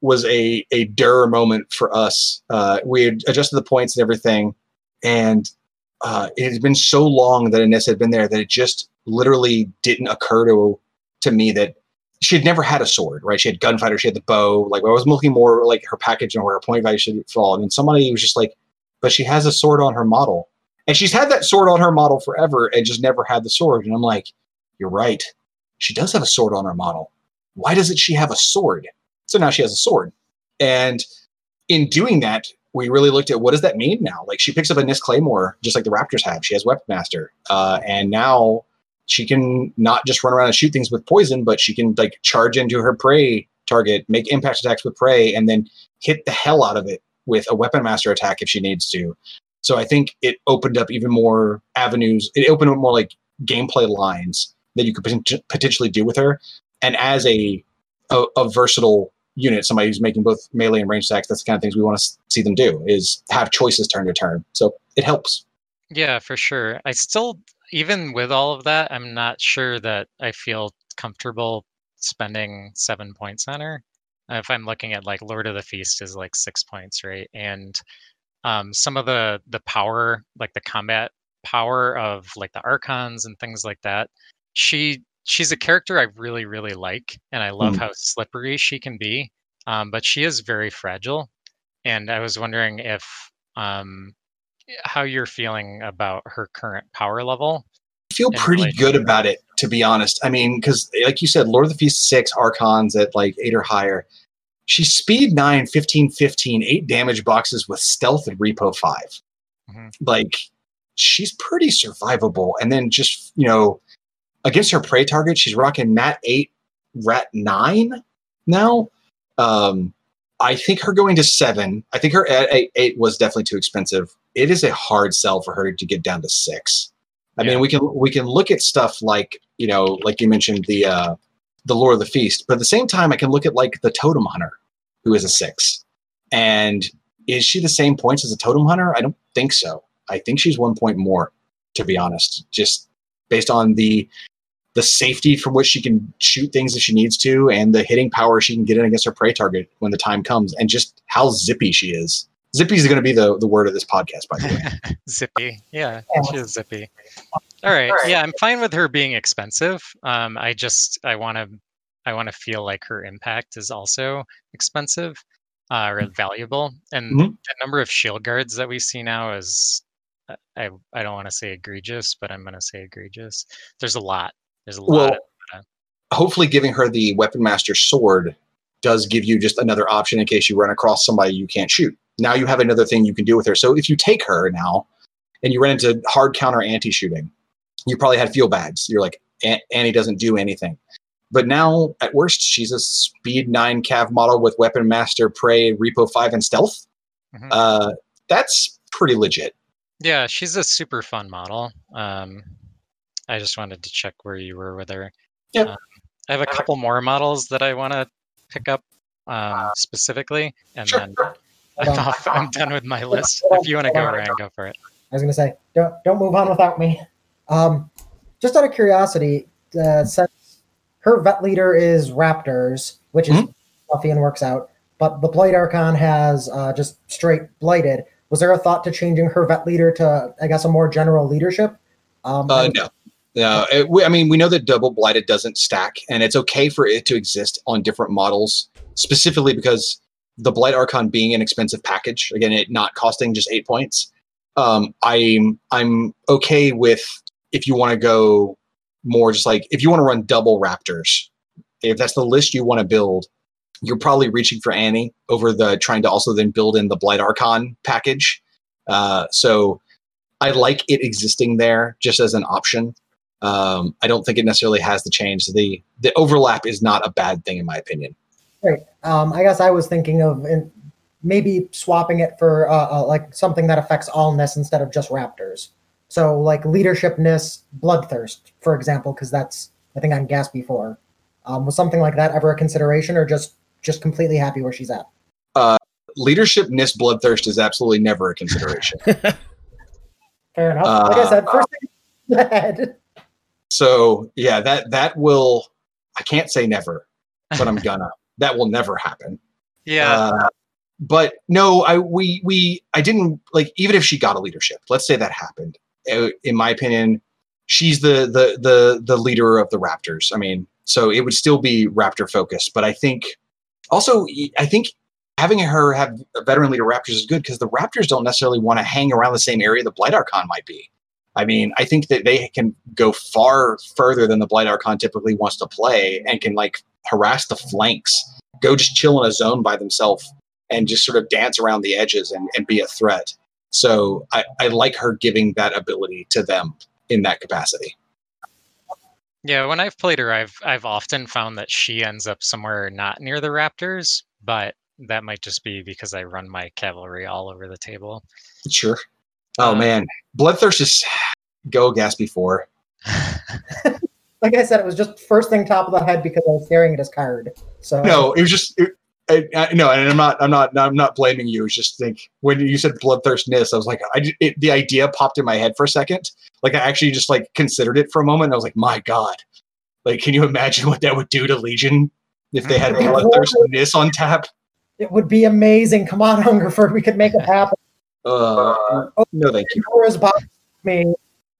D: was a a dur moment for us. Uh, we had adjusted the points and everything, and uh, it had been so long that Annyssa had been there that it just literally didn't occur to to me that she had never had a sword. Right? She had gunfighter, she had the bow. Like I was looking more like her package and where her point value should fall. And then somebody was just like, "But she has a sword on her model." And she's had that sword on her model forever and just never had the sword. And I'm like, you're right. She does have a sword on her model. Why doesn't she have a sword? So now she has a sword. And in doing that, we really looked at what does that mean now? Like she picks up a Nyss Claymore, just like the Raptors have. She has Weapon Master. Uh, and now she can not just run around and shoot things with poison, but she can like charge into her prey target, make impact attacks with prey, and then hit the hell out of it with a Weapon Master attack if she needs to. So I think it opened up even more avenues. It opened up more like gameplay lines that you could potent- potentially do with her. And as a, a a versatile unit, somebody who's making both melee and range attacks, that's the kind of things we want to see them do is have choices turn to turn. So it helps.
B: Yeah, for sure. I still, even with all of that, I'm not sure that I feel comfortable spending seven points on her. If I'm looking at like Lord of the Feast is like six points, right? And um, some of the the power, like the combat power of like the archons and things like that, she she's a character I really really like, and I love
D: Mhm.
B: how slippery she can be. Um, but she is very fragile, and I was wondering if um, how you're feeling about her current power level.
D: I feel pretty good about it, to be honest. I mean, because like you said, Lord of the Feast 6, Archons at like 8 or higher. She's speed 9, 15, 15, 8 damage boxes with stealth and repo 5.
B: Mhm.
D: Like, she's pretty survivable. And then just, you know, against her prey target, she's rocking MAT 8, Rat 9 now. Um, I think her going to 7, I think her at 8, 8 was definitely too expensive. It is a hard sell for her to get down to 6. I
B: Yeah.
D: mean, we can we can look at stuff like you know, like you mentioned the uh, the Lord of the Feast, but at the same time, I can look at like the Totem Hunter, who is a six, and is she the same points as a Totem Hunter? I don't think so. I think she's one point more, to be honest, just based on the the safety from which she can shoot things if she needs to, and the hitting power she can get in against her prey target when the time comes, and just how zippy she is. Zippy is going to be the, the word of this podcast, by the way.
B: zippy. Yeah,
C: Yeah.
B: she is zippy. All right. Yeah, I'm fine with her being expensive. Um, I just I want to I want to feel like her impact is also expensive uh, or valuable. And
D: Mhm.
B: the number of shield guards that we see now is uh, I I don't want to say egregious, but I'm going to say egregious. There's a lot. There's a lot.
D: Well,
B: of-
D: hopefully, giving her the weapon master sword does give you just another option in case you run across somebody you can't shoot. Now you have another thing you can do with her. So if you take her now and you run into hard counter anti shooting, you probably had feel bads. You're like, Annie doesn't do anything. But now, at worst, she's a speed nine cav model with weapon master, prey, repo five, and stealth.
B: Mhm.
D: Uh, that's pretty legit.
B: Yeah, she's a super fun model. Um, I just wanted to check where you were with her.
D: Yeah.
B: Um, I have a couple more models that I want to pick up um, specifically, and
D: Sure.
B: then
C: Hold
B: I'm, I'm done with my list. If you want to go. Ryan, go for it.
C: I was going to say, don't don't move on without me. Um, just out of curiosity, uh, since her vet leader is Raptors, which is fluffy and works out, but the Blight Archon has uh, just straight blighted. Was there a thought to changing her vet leader to, I guess, a more general leadership? Um,
D: Uh, no. No, it, we, I mean, we know that double blighted doesn't stack, and it's okay for it to exist on different models, specifically because the Blight Archon being an expensive package, again, it not costing just eight points. Um, I'm I'm okay with if you want to go more just like if you want to run double Raptors, if that's the list you want to build, you're probably reaching for Annie over the trying to also then build in the Blight Archon package. Uh, so I like it existing there just as an option. Um, I don't think it necessarily has to change. The the overlap is not a bad thing in my opinion.
C: Right. Um, I guess I was thinking of in, maybe swapping it for uh, uh, like something that affects all allness instead of just raptors. So like leadership Nyss, bloodthirst, for example, because that's I think on gas before. Um, was something like that ever a consideration, or just just completely happy where she's at?
D: Leadership Nyss bloodthirst is absolutely never a consideration.
C: Fair enough. like I
D: Uh,
C: said, first thing in the head.
D: so yeah, that that will I can't say never, but I'm gonna. that will never happen.
B: Yeah,
D: Uh, but no, I we we I didn't like even if she got a leadership. Let's say that happened. uh, In my opinion, she's the the the the leader of the Raptors. I mean, so it would still be Raptor focused. But I think also I think having her have a veteran leader Raptors is good because the Raptors don't necessarily want to hang around the same area the Blight Archon might be. I mean, I think that they can go far further than the Blight Archon typically wants to play and can like harass the flanks, go just chill in a zone by themselves and just sort of dance around the edges and, and be a threat. So I, I like her giving that ability to them in that capacity.
B: yeah. When I've played her, I've I've often found that she ends up somewhere not near the Raptors, but that might just be because I run my cavalry all over the table.
D: Sure. Oh
B: Um,
D: man, Bloodthirst is go gas before.
C: Like I said, it was just first thing top of the head because I was staring at his card. So
D: No, it was just it, I, I, no, and I'm not, I'm not, I'm not blaming you. It's just think when you said bloodthirst Nyss, I was like, I, it, the idea popped in my head for a second. Like I actually just like considered it for a moment. And I was like, my god, like can you imagine what that would do to Legion if they had bloodthirst Nyss on tap?
C: it would be amazing. Come on, Hungerford, we could make it happen.
D: Uh, no, thank you.
C: Me.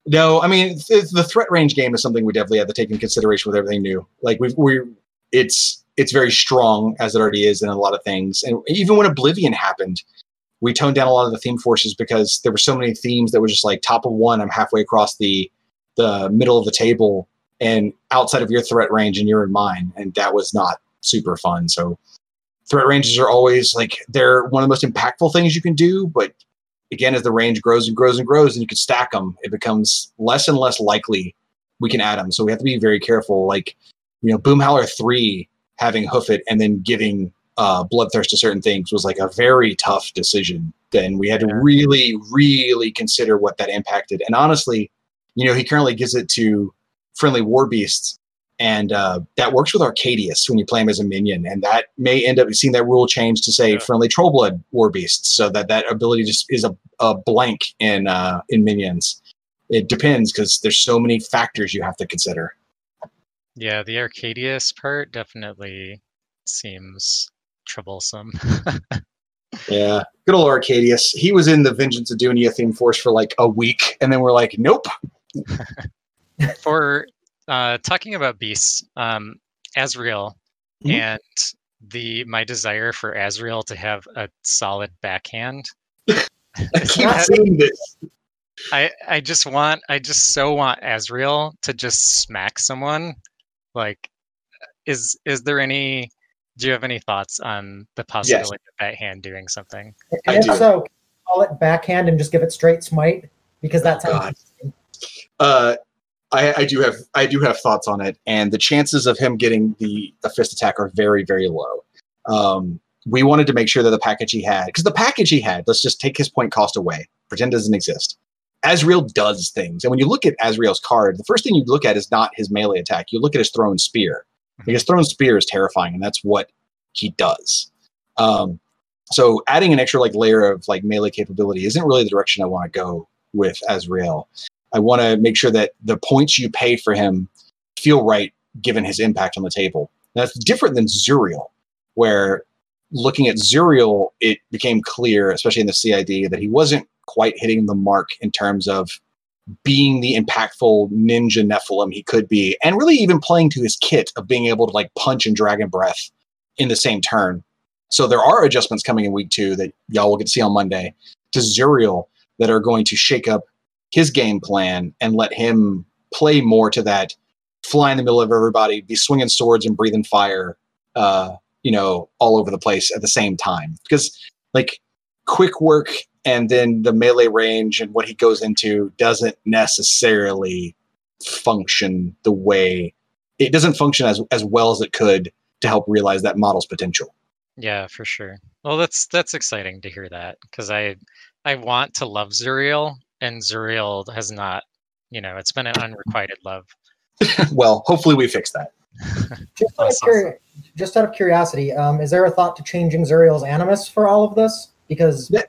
D: No, I mean it's, the threat range game is something we definitely have to take in consideration with everything new. Like we we it's it's very strong as it already is in a lot of things, and even when Oblivion happened, we toned down a lot of the theme forces because there were so many themes that were just like top of one. I'm halfway across the the middle of the table and outside of your threat range, and you're in mine, and that was not super fun. So threat ranges are always like they're one of the most impactful things you can do, but again, as the range grows and grows and grows, and you can stack them, it becomes less and less likely we can add them. So we have to be very careful. Like, you know, Boomhowler three having hoof it and then giving uh, bloodthirst to certain things was like a very tough decision. Then we had to really, really consider what that impacted. And honestly, you know, he currently gives it to friendly war beasts. And uh, that works with Arcadius when you play him as a minion, and that may end up seeing that rule change to say
B: Yeah.
D: friendly trollblood war beasts, so that that ability just is a, a blank in uh, in minions. It depends because there's so many factors you have to consider.
B: Yeah, the Arcadius part definitely seems troublesome.
D: Yeah, good old Arcadius. He was in the Vengeance of Dhunia theme force for like a week, and then we're like, nope.
B: For uh, talking about beasts, um, Azrael
D: Mhm.
B: and the my desire for Azrael to have a solid backhand.
D: I keep saying this.
B: I I just want I just so want Azrael to just smack someone. Like, is is there any? Do you have any thoughts on the possibility of that hand doing something?
C: And
D: I
C: if
D: do.
C: so, can you call it backhand and just give it straight smite because that's
D: Oh,
C: sounds.
D: God. Uh, I, I do have I do have thoughts on it, and the chances of him getting the the fist attack are very very low. Um, we wanted to make sure that the package he had, because the package he had, let's just take his point cost away, pretend it doesn't exist. Azrael does things, and when you look at Azrael's card, the first thing you look at is not his melee attack. You look at his thrown spear. Because thrown spear is terrifying, and that's what he does. Um, so adding an extra like layer of like melee capability isn't really the direction I want to go with Azrael. I want to make sure that the points you pay for him feel right given his impact on the table. That's different than Zuriel, where looking at Zuriel, it became clear, especially in the CID, that he wasn't quite hitting the mark in terms of being the impactful ninja Nephilim he could be, and really even playing to his kit of being able to like punch and dragon breath in the same turn. So there are adjustments coming in week two that y'all will get to see on Monday to Zuriel that are going to shake up his game plan and let him play more to that fly in the middle of everybody, be swinging swords and breathing fire, uh, you know, all over the place at the same time. Because like quick work and then the melee range and what he goes into doesn't necessarily function the way it doesn't function as as well as it could to help realize that model's potential.
B: Yeah, for sure. Well, that's that's exciting to hear that because I I want to love Zuriel and Zuriel has not. You know, it's been an unrequited love.
D: well, hopefully we fix that.
C: Just out, of
B: That's
C: curi- just out of curiosity, um, is there a thought to changing Zuriel's animus for all of this? Because
D: Yeah.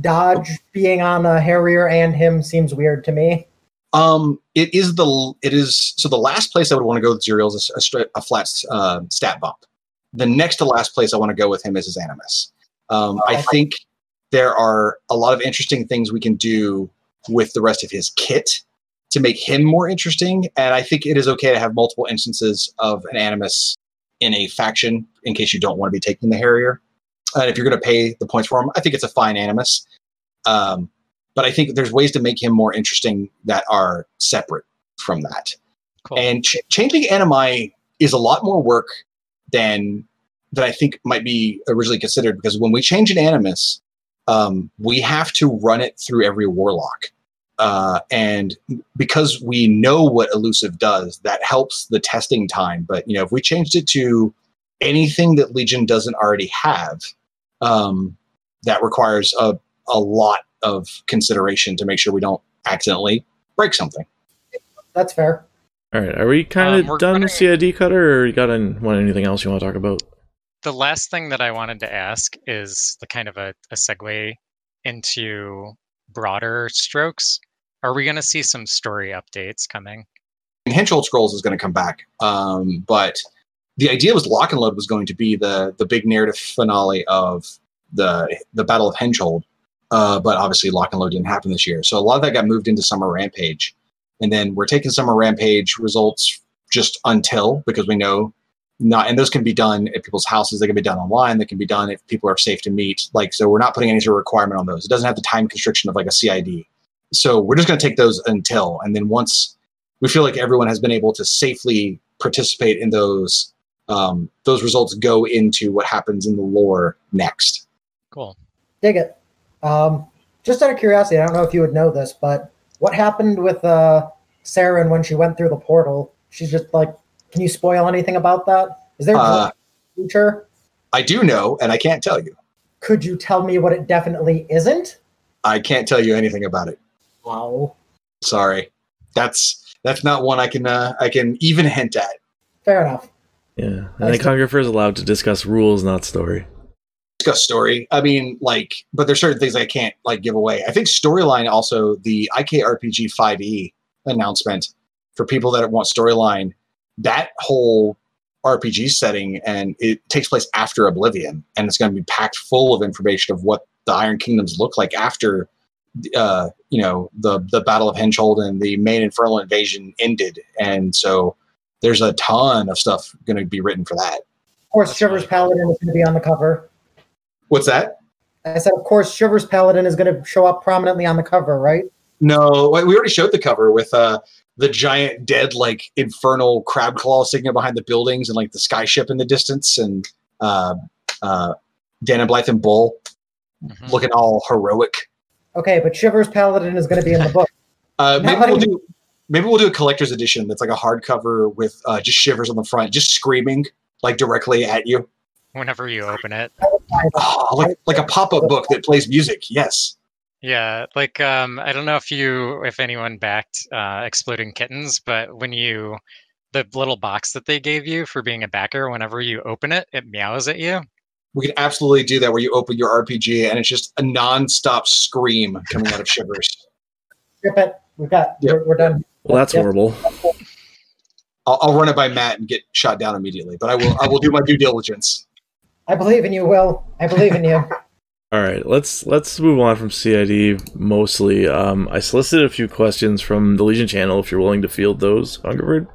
C: Dodge being on a Harrier and him seems weird to me.
D: Um, it is the it is so the last place I would want to go with Zuriel is a, straight, a flat uh, stat bump. The next to last place I want to go with him is his animus. Um, I think there are a lot of interesting things we can do with the rest of his kit to make him more interesting, and I think it is okay to have multiple instances of an animus in a faction in case you don't want to be taking the Harrier. And if you're going to pay the points for him, I think it's a fine animus. Um, but I think there's ways to make him more interesting that are separate from that.
B: Cool.
D: And ch- changing animi is a lot more work than that I think might be originally considered because when we change an animus, um, we have to run it through every warlock. Uh, and because we know what elusive does, that helps the testing time. But you know, if we changed it to anything that Legion doesn't already have, um, that requires a, a lot of consideration to make sure we don't accidentally break something.
C: That's fair.
A: All right, are we kind
B: Um,
A: of
B: we're
A: done with CID cutter, or you got an, want anything else you want to talk about?
B: The last thing that I wanted to ask is the kind of a, a segue into broader strokes. Are we going to see some story updates coming?
D: And Scrolls is going to come back, um, but the idea was Lock and Load was going to be the the big narrative finale of the the Battle of Henchhold, uh, but obviously Lock and Load didn't happen this year, so a lot of that got moved into Summer Rampage, and then we're taking Summer Rampage results just until because we know not and those can be done at people's houses they can be done online they can be done if people are safe to meet like so we're not putting any sort of requirement on those it doesn't have the time constriction of like a cid so we're just going to take those until and then once we feel like everyone has been able to safely participate in those um, those results go into what happens in the lore next
B: Cool.
C: Dig it. Um, just out of curiosity, I don't know if you would know this, but what happened with uh, Saeryn when she went through the portal? She's just like, can you spoil anything about that? Is there
D: Uh,
C: a future?
D: i do know and i can't tell you
C: Could you tell me what it definitely isn't?
D: i can't tell you anything about it
C: Wow.
D: sorry that's that's not one i can uh, i can even hint at
C: Fair enough.
A: Yeah, and
C: I
A: the
C: see.
A: Congressor is allowed to discuss rules, not story.
D: discuss story. I mean, like, but there's certain things I can't like give away. I think storyline also the IKRPG 5e announcement for people that want storyline. That whole RPG setting and it takes place after Oblivion, and it's going to be packed full of information of what the Iron Kingdoms look like after, uh, you know, the the Battle of Henchhold and the main Infernal invasion ended, and so there's a ton of stuff going to be written for that.
C: Of course, Shivers Paladin is going to be on the cover.
D: What's that?
C: I said, of course, Shivers Paladin is going to show up prominently on the cover, right?
D: No, we already showed the cover with uh, the giant dead like infernal crab claw sticking behind the buildings and like the sky ship in the distance and uh, uh, Dan and Blythe and Bull
B: Mhm.
D: looking all heroic.
C: Okay, but Shivers Paladin is going to be in the book.
D: Uh, maybe we'll do maybe we'll do a collector's edition that's like a hardcover with uh, just shivers on the front, just screaming like directly at you.
B: Whenever you open it.
D: Oh, like like a pop up book that plays music. Yes.
B: Yeah, like um, I don't know if you, if anyone backed uh, Exploding Kittens, but when you, the little box that they gave you for being a backer, whenever you open it, it meows at you.
D: We can absolutely do that where you open your RPG and it's just a non-stop scream coming out of shivers.
C: Strip it. We've got.
D: Yep.
C: We're, we're done.
A: Well, that's
C: Yep.
A: horrible.
D: I'll, I'll run it by Matt and get shot down immediately, but I will I will do my due diligence.
C: I believe in you, Will. I believe in you.
A: All right, let's let's move on from CID mostly. Um, I solicited a few questions from the Legion channel. If you're willing to field those, Hungerford.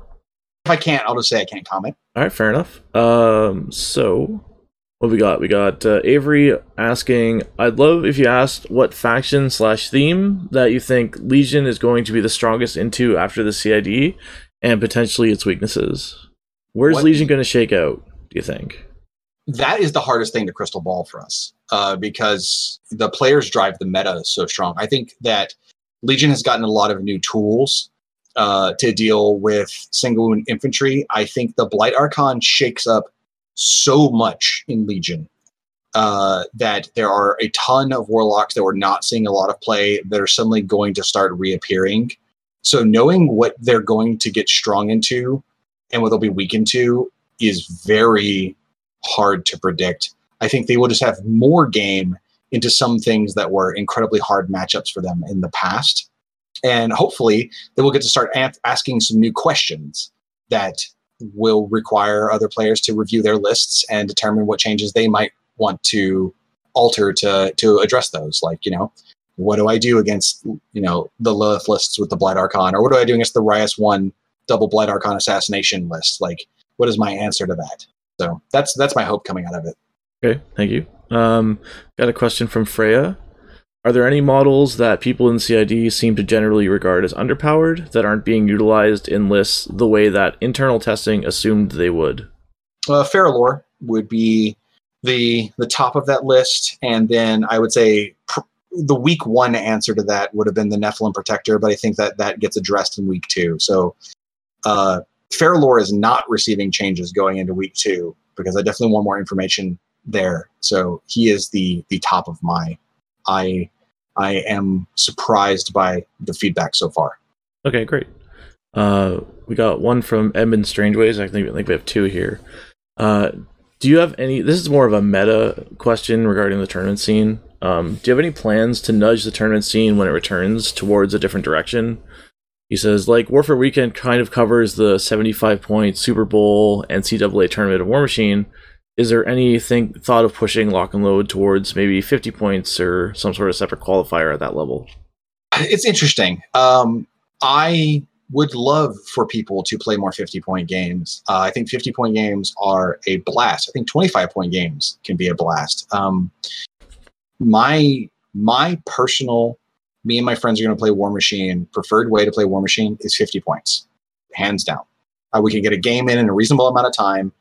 D: If I can't, I'll just say I can't comment.
A: All right, fair enough. Um, so what we got? We got uh, Avery asking, "I'd love if you asked what faction slash theme that you think Legion is going to be the strongest into after the CID, and potentially its weaknesses. Where's
D: What-
A: Legion going to shake out? Do you think?
D: That is the hardest thing to crystal ball for us uh, because the players drive the meta so strong. I think that Legion has gotten a lot of new tools uh, to deal with single wound infantry. I think the Blight Archon shakes up so much in Legion uh, that there are a ton of warlocks that we're not seeing a lot of play that are suddenly going to start reappearing. So knowing what they're going to get strong into and what they'll be weak into is very hard to predict. I think they will just have more game into some things that were incredibly hard matchups for them in the past. And hopefully, they will get to start a- asking some new questions that will require other players to review their lists and determine what changes they might want to alter to to address those. Like, you know, what do I do against you know the Lylyth lists with the Blight Archon, or what do I do against the Rhyas One double Blight Archon assassination list? Like, what is my answer to that? So that's that's my hope coming out of it.
A: Okay, thank you. Um, got a question from Freya. Are there any models that people in CID seem to generally regard as underpowered that aren't being utilized in lists the way that internal testing assumed they would?
D: Uh, would be the the top of that list, and then I would say pr- the week one answer to that would have been the Nephilim Protector, but I think that that gets addressed in week two. So uh, is not receiving changes going into week two because I definitely want more information there. So he is the the top of my. I I am surprised by the feedback so far.
A: Okay, great. Uh, we got one from Edmund Strangeways. I think, I think we have two here. Uh, do you have any? This is more of a meta question regarding the tournament scene. Um, do you have any plans to nudge the tournament scene when it returns towards a different direction? He says, like Warfare Weekend kind of covers the 75 point Super Bowl NCAA tournament of War Machine. Is there anything thought of pushing Lock and Load towards maybe 50 points or some sort of separate qualifier at that level?
D: it's interesting. Um, I would love for people to play more 50 point games. Uh, I think 50 point games are a blast. I think 25 point games can be a blast. Um, my my personal, me and my friends are going to play War Machine. Preferred way to play War Machine is 50 points, hands down. Uh, we can get a game in in a reasonable amount of time,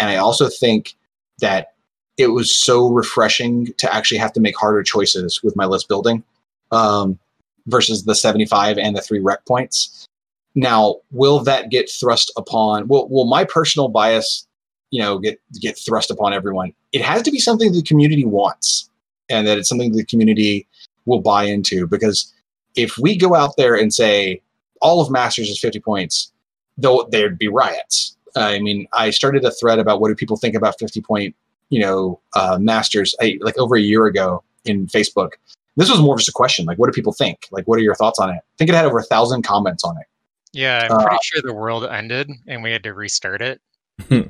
D: and I also think that it was so refreshing to actually have to make harder choices with my list building. Um, versus the 75 and the three rec points. Now, will that get thrust upon? Will will my personal bias, you know, get get thrust upon everyone? It has to be something the community wants, and that it's something the community will buy into. Because if we go out there and say all of Masters is 50 points, though there'd be riots. I mean, I started a thread about what do people think about 50 point, you know, uh, Masters I, like over a year ago in Facebook. This was more just a question like what do people think? Like what are your thoughts on it? I think it had over a thousand comments on it.
B: Yeah, I'm
D: Uh,
B: pretty sure the world ended and we had to restart it.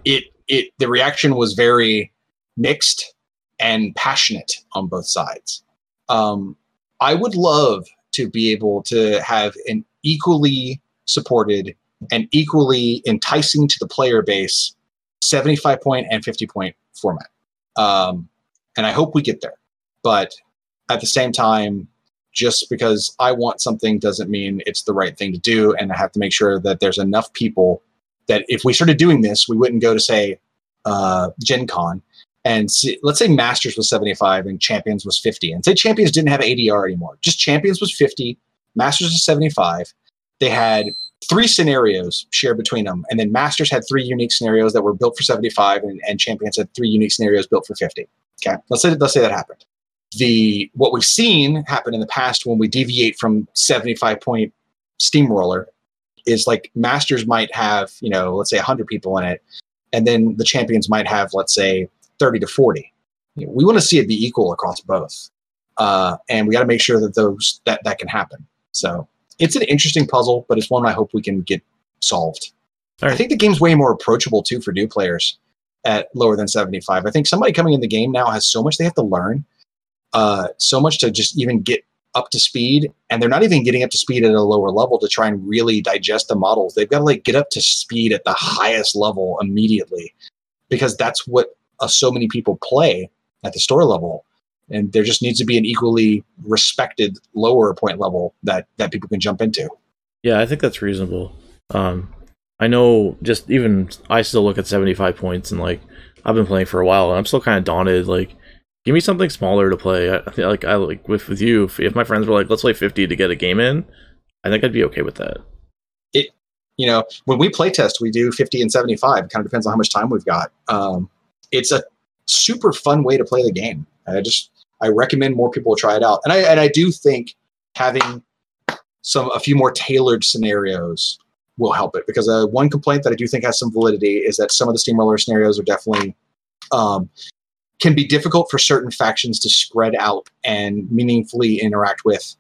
D: it it the reaction was very mixed and passionate on both sides. Um, I would love to be able to have an equally supported and equally enticing to the player base 75 point and 50 point format. Um, and I hope we get there. But at the same time, just because I want something doesn't mean it's the right thing to do. And I have to make sure that there's enough people that if we started doing this, we wouldn't go to say uh, Gen Con and see, let's say Masters was 75 and Champions was 50, and say Champions didn't have ADR anymore. Just Champions was 50, Masters was 75. They had three scenarios shared between them, and then Masters had three unique scenarios that were built for 75, and, and Champions had three unique scenarios built for 50. Okay, let's say let's say that happened. The what we've seen happen in the past when we deviate from 75 point steamroller is like Masters might have you know let's say 100 people in it, and then the Champions might have let's say 30 to 40. You know, we want to see it be equal across both, uh, and we got to make sure that those that that can happen. So it's an interesting puzzle, but it's one I hope we can get solved.
A: All
D: I think the game's way more approachable too for new players at lower than 75. I think somebody coming in the game now has so much they have to learn, uh, so much to just even get up to speed, and they're not even getting up to speed at a lower level to try and really digest the models. They've got to like get up to speed at the highest level immediately because that's what uh, so many people play at the store level. And there just needs to be an equally respected lower point level that that people can jump into.
A: Yeah, I think that's reasonable. Um, I know just even I still look at 75 points and like I've been playing for a while and I'm still kind of daunted. Like, give me something smaller to play. I, feel like I like with with you. If, if my friends were like, let's play 50 to get a game in, I think I'd be okay with that.
D: It you know, when we play test, we do 50 and 75. It kind of depends on how much time we've got. Um, it's a super fun way to play the game. I just, I recommend more people try it out. And I, and I do think having some, a few more tailored scenarios will help it because uh, one complaint that I do think has some validity is that some of the steamroller scenarios are definitely, um, can be difficult for certain factions to spread out and meaningfully interact with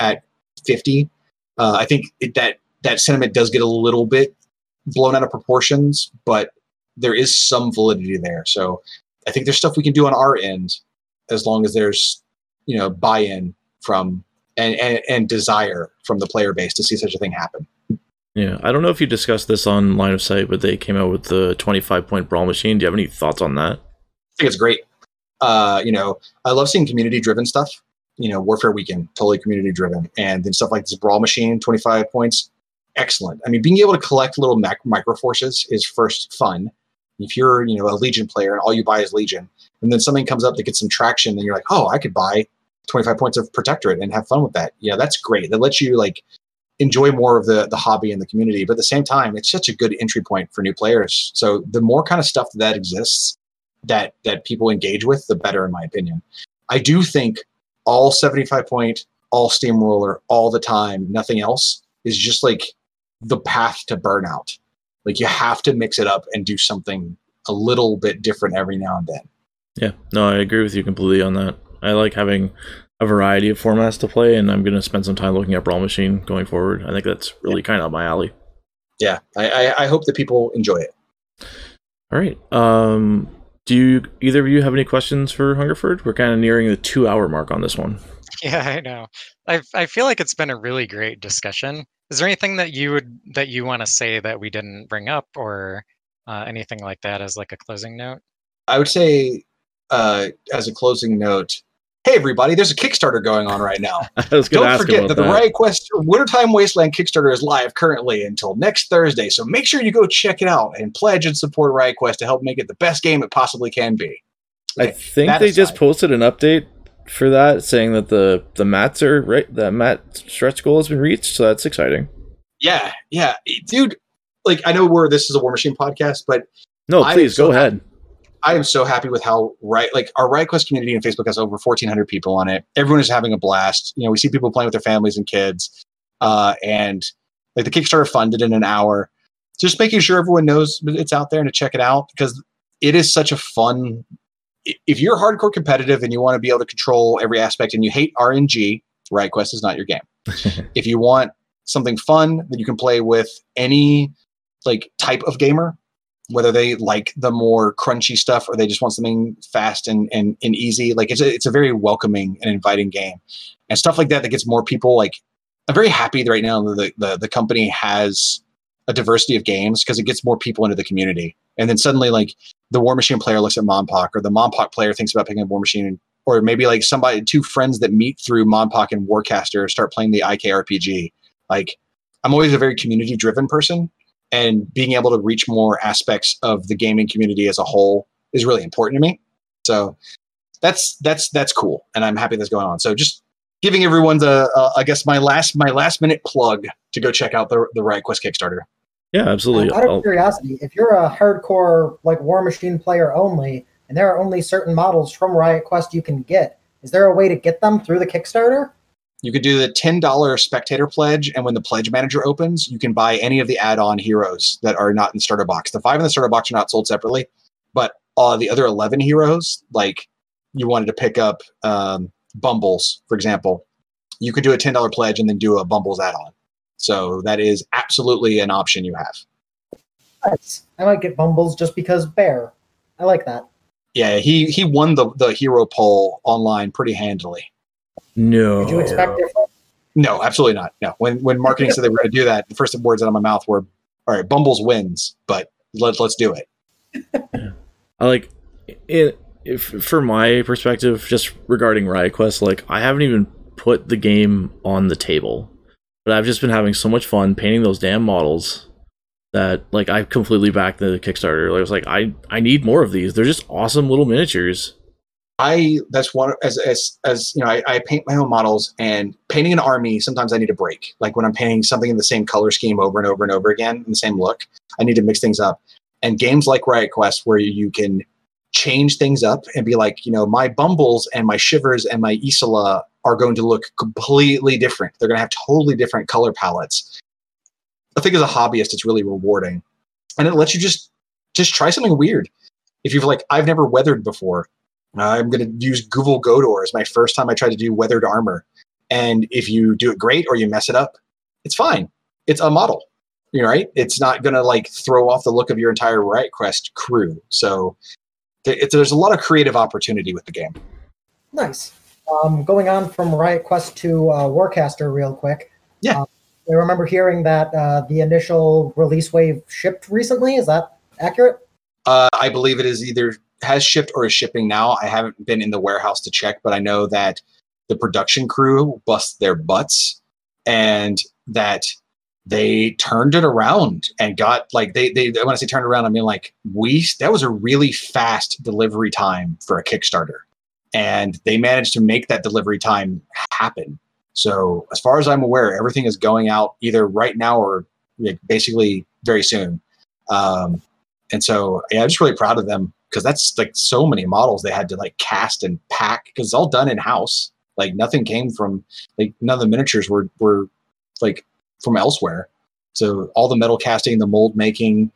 D: at 50. Uh, I think it, that that sentiment does get a little bit blown out of proportions, but there is some validity there. So I think there's stuff we can do on our end as long as there's you know buy-in from and, and, and desire from the player base to see such a thing happen.
A: Yeah, I don't know if you discussed this on Line of Sight, but they came out with the 25 point brawl machine. Do you have any thoughts on that?
D: I think it's great. Uh, you know, I love seeing community driven stuff. You know, Warfare Weekend, totally community driven. And then stuff like this Brawl Machine, 25 points, excellent. I mean, being able to collect little mac- micro forces is first fun. If you're, you know, a Legion player and all you buy is Legion, and then something comes up that gets some traction, and you're like, oh, I could buy 25 points of Protectorate and have fun with that. Yeah, that's great. That lets you like enjoy more of the the hobby and the community. But at the same time, it's such a good entry point for new players. So the more kind of stuff that exists that that people engage with, the better, in my opinion. I do think all 75 point, all steamroller, all the time, nothing else is just like the path to burnout. Like you have to mix it up and do something a little bit different every now and then.
A: Yeah, no, I agree with you completely on that. I like having a variety of formats to play, and I'm going to spend some time looking at Brawl Machine going forward. I think that's really kind of my alley.
D: Yeah, I, I, I hope that people enjoy it.
A: All right. Um, do you either of you have any questions for Hungerford? We're kind of nearing the two hour mark on this one.
B: Yeah, I know. I I feel like it's been a really great discussion. Is there anything that you would that you want to say that we didn't bring up, or uh, anything like that as like a closing note?
D: I would say, uh, as a closing note, hey everybody, there's a Kickstarter going on right now. Don't forget
A: about
D: that the
A: that.
D: Riot Quest Wintertime Wasteland Kickstarter is live currently until next Thursday. So make sure you go check it out and pledge and support Riot Quest to help make it the best game it possibly can be.
A: I think
D: that
A: they just posted an update for that, saying that the the mats are right. That mat stretch goal has been reached, so that's exciting.
D: Yeah, yeah, dude. Like I know we're this is a War Machine podcast, but
A: No, please go ahead.
D: I am so happy with how right like our Riot Quest community on Facebook has over 1,400 people on it. Everyone is having a blast. You know, we see people playing with their families and kids, uh, and like the Kickstarter funded in an hour. Just making sure everyone knows it's out there and to check it out because it is such a fun. If you're hardcore competitive and you want to be able to control every aspect and you hate RNG, Riot Quest is not your game. if you want something fun that you can play with any like type of gamer, whether they like the more crunchy stuff or they just want something fast and and, and easy. Like it's a, it's a very welcoming and inviting game, and stuff like that that gets more people. Like I'm very happy right now the the, the company has a diversity of games because it gets more people into the community. And then suddenly, like the War Machine player looks at MonPoc, or the MonPoc player thinks about picking up War Machine, or maybe like somebody, two friends that meet through MonPoc and Warcaster start playing the IKRPG. Like, I'm always a very community driven person, and being able to reach more aspects of the gaming community as a whole is really important to me. So that's that's that's cool, and I'm happy that's going on. So just giving everyone the, uh, I guess my last my last minute plug to go check out the the Riot Quest Kickstarter.
A: Yeah, absolutely.
C: out of
A: I'll-
C: curiosity, if you're a hardcore like War Machine player only, and there are only certain models from Riot Quest you can get, is there a way to get them through the Kickstarter?
D: You could do the ten dollar spectator pledge, and when the pledge manager opens, you can buy any of the add-on heroes that are not in the starter box. The five in the starter box are not sold separately, but uh, the other eleven heroes, like you wanted to pick up um, Bumbles, for example, you could do a ten dollar pledge and then do a Bumbles add-on. So that is absolutely an option you have.
C: Nice. I might get Bumbles just because Bear. I like that.
D: Yeah, he he won the the hero poll online pretty handily.
A: No.
C: Did you expect different?
D: No, absolutely not. No. When when marketing said they were going to do that, the first words out of my mouth were, "All right, Bumbles wins, but let's let's do it."
A: I like it if from my perspective, just regarding Riot Quest, like I haven't even put the game on the table. But I've just been having so much fun painting those damn models that like I completely backed the Kickstarter. Like I was like, I I need more of these. They're just awesome little miniatures.
D: I that's one as as as you know I, I paint my own models and painting an army sometimes I need a break. Like when I'm painting something in the same color scheme over and over and over again in the same look I need to mix things up. And games like Riot Quest where you can change things up and be like you know my Bumbles and my Shivers and my Isola are going to look completely different. They're going to have totally different color palettes. I think as a hobbyist it's really rewarding. And it lets you just just try something weird. If you've like I've never weathered before I'm going to use Google Godor as my first time I tried to do weathered armor. And if you do it great or you mess it up, it's fine. It's a model, you know, right? It's not going to like throw off the look of your entire Riot Quest crew. So th- there's a lot of creative opportunity with the game.
C: Nice. Um, going on from Riot Quest to uh, Warcaster, real quick.
D: Yeah.
C: Um, I remember hearing that uh, the initial release wave shipped recently. Is that accurate?
D: Uh, I believe it is either has shipped or is shipping now. I haven't been in the warehouse to check, but I know that the production crew bust their butts and that they turned it around and got like they they when I say turned around, I mean like we that was a really fast delivery time for a Kickstarter. And they managed to make that delivery time happen. So as far as I'm aware, everything is going out either right now or like, basically very soon. Um, and so yeah, I'm just really proud of them because that's like so many models they had to like cast and pack because it's all done in house. Like nothing came from like none of the miniatures were were like from elsewhere. So all the metal casting, the mold making,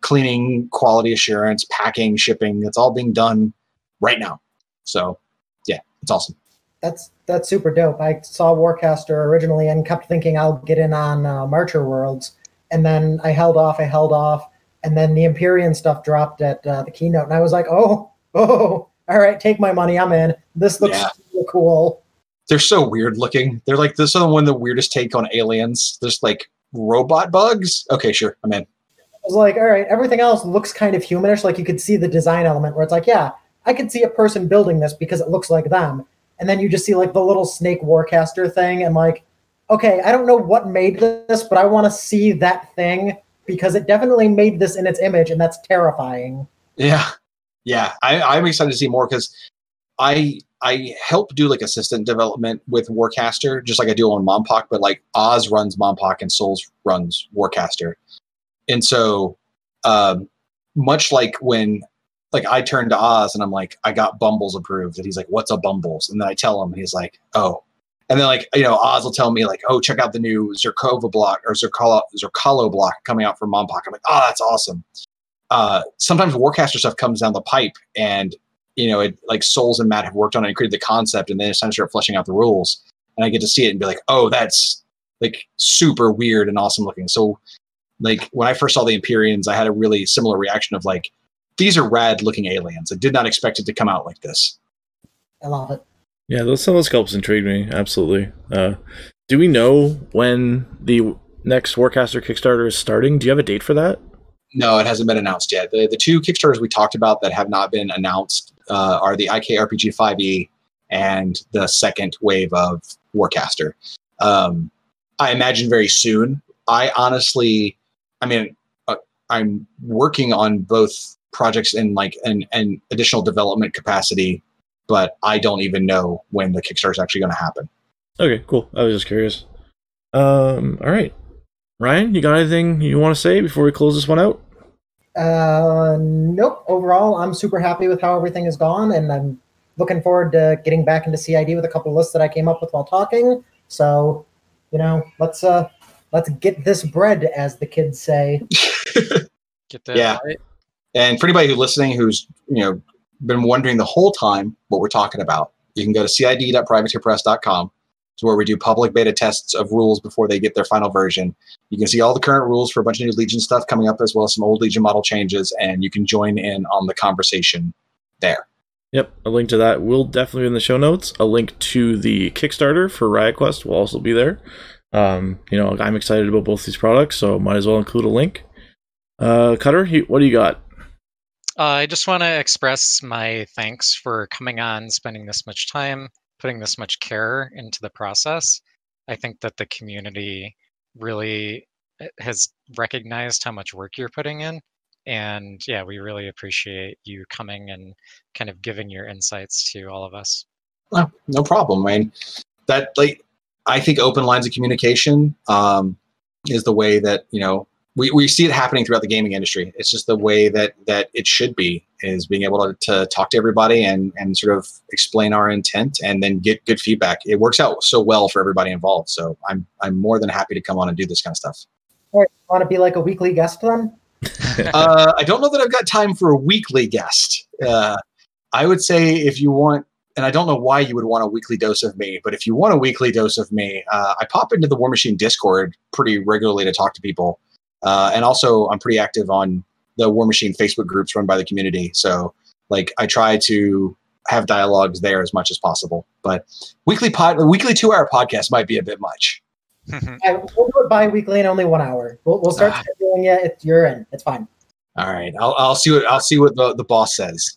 D: cleaning, quality assurance, packing, shipping, it's all being done right now. So yeah, it's awesome.
C: That's that's super dope. I saw Warcaster originally and kept thinking I'll get in on uh, Marcher Worlds, and then I held off. I held off, and then the Empyrean stuff dropped at uh, the keynote, and I was like, oh, oh, all right, take my money. I'm in. This looks
D: Yeah.
C: cool.
D: They're so weird looking. They're like this is one of the weirdest take on aliens. There's like robot bugs. Okay, sure, I'm in.
C: I was like, all right, everything else looks kind of humanish. Like you could see the design element where it's like, yeah, I could see a person building this because it looks like them. And then you just see like the little snake warcaster thing, and like, okay, I don't know what made this, but I want to see that thing because it definitely made this in its image, and that's terrifying.
D: Yeah, yeah. I, I'm excited to see more because I I help do like assistant development with Warcaster, just like I do on MonPoc, but like Oz runs MonPoc and Souls runs Warcaster, and so um, much like when like I turn to Oz and I'm like, I got Bumbles approved, and he's like, What's a Bumbles? And then I tell him, and he's like, Oh. And then like you know, Oz will tell me like, oh, check out the new Zerkova block or Zerkalo Zerkalo block coming out from MonPoc. I'm like, oh, that's awesome uh, sometimes Warcaster stuff comes down the pipe, and you know, it like Souls and Matt have worked on it and created the concept, and then it's time to start fleshing out the rules. And I get to see it and be like, oh, that's like super weird and awesome looking. So like when I first saw the Empyreans, I had a really similar reaction of like, these are rad looking aliens. I did not expect it to come out like this.
C: I love it.
A: Yeah, those sculpts intrigued me absolutely. Uh, do we know when the next Warcaster Kickstarter is starting? Do you have a date for that?
D: No, it hasn't been announced yet. The, the two Kickstarters we talked about that have not been announced uh, are the IK RPG 5e and the second wave of Warcaster. Um, I imagine very soon. I honestly, I mean, uh, I'm working on both projects in like an, an additional development capacity, but I don't even know when the Kickstarter is actually going to happen.
A: Okay, cool. I was just curious. Um, all right, Ryan, you got anything you want to say before we close this one out?
C: Uh, nope. Overall, I'm super happy with how everything has gone, and I'm looking forward to getting back into CID with a couple of lists that I came up with while talking. So, you know, let's uh, let's get this bread, as the kids say.
B: Get that
D: Yeah.
B: right.
D: And for anybody who's listening who's you know been wondering the whole time what we're talking about, you can go to cid.privateerpress.com. It's where we do public beta tests of rules before they get their final version. You can see all the current rules for a bunch of new Legion stuff coming up, as well as some old Legion model changes, and you can join in on the conversation there.
A: Yep, a link to that will definitely be in the show notes. A link to the Kickstarter for Riot Quest will also be there. Um, you know, I'm excited about both these products, so might as well include a link. Uh, Cutter, what do you got?
B: Uh, I just want to express my thanks for coming on, spending this much time, putting this much care into the process. I think that the community really uh, has recognized how much work you're putting in. And yeah, we really appreciate you coming and kind of giving your insights to all of us.
D: No, no problem. I mean, that like I think open lines of communication um, is the way that you know we, we see it happening throughout the gaming industry. It's just the way that that it should be is being able to, to talk to everybody and and sort of explain our intent and then get good feedback. It works out so well for everybody involved. So I'm I'm more than happy to come on and do this kind of stuff.
C: All right, want to be like a weekly guest then?
D: uh, I don't know that I've got time for a weekly guest. Uh, I would say if you want, and I don't know why you would want a weekly dose of me, but if you want a weekly dose of me, uh, I pop into the War Machine Discord pretty regularly to talk to people. Uh, and also, I'm pretty active on the War Machine Facebook groups run by the community. So, like, I try to have dialogues there as much as possible. But weekly pod, weekly two hour podcast might be a bit much.
C: I, we'll do it bi-weekly and only one hour. We'll, we'll start
D: Ah.
C: scheduling it. It's, you're in. It's fine.
D: All right, I'll, I'll see what I'll see what the, the boss says.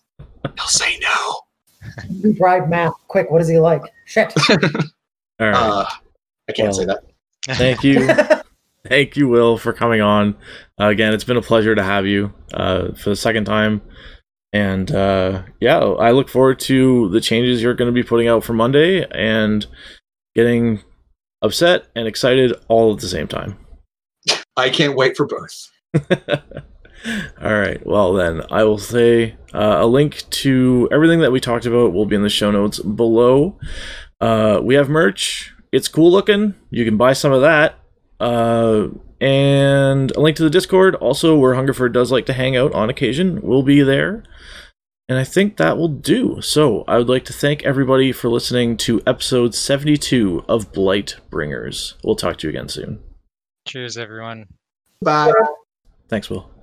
D: He'll say no.
C: You drive math. Quick, what is he like? Shit.
A: All right.
D: Uh, I can't
A: Well,
D: say that.
A: Thank you. Thank you, Will, for coming on. Uh, again, it's been a pleasure to have you uh, for the second time. And uh, yeah, I look forward to the changes you're going to be putting out for Monday and getting upset and excited all at the same time.
D: I can't wait for both.
A: All right. Well, then I will say uh, a link to everything that we talked about will be in the show notes below. Uh, we have merch. It's cool looking. You can buy some of that. Uh, and a link to the Discord, also where Hungerford does like to hang out on occasion, will be there. And I think that will do. So I would like to thank everybody for listening to episode 72 of Blight Bringers. We'll talk to you again soon.
B: Cheers, everyone.
D: Bye.
A: Thanks, Will.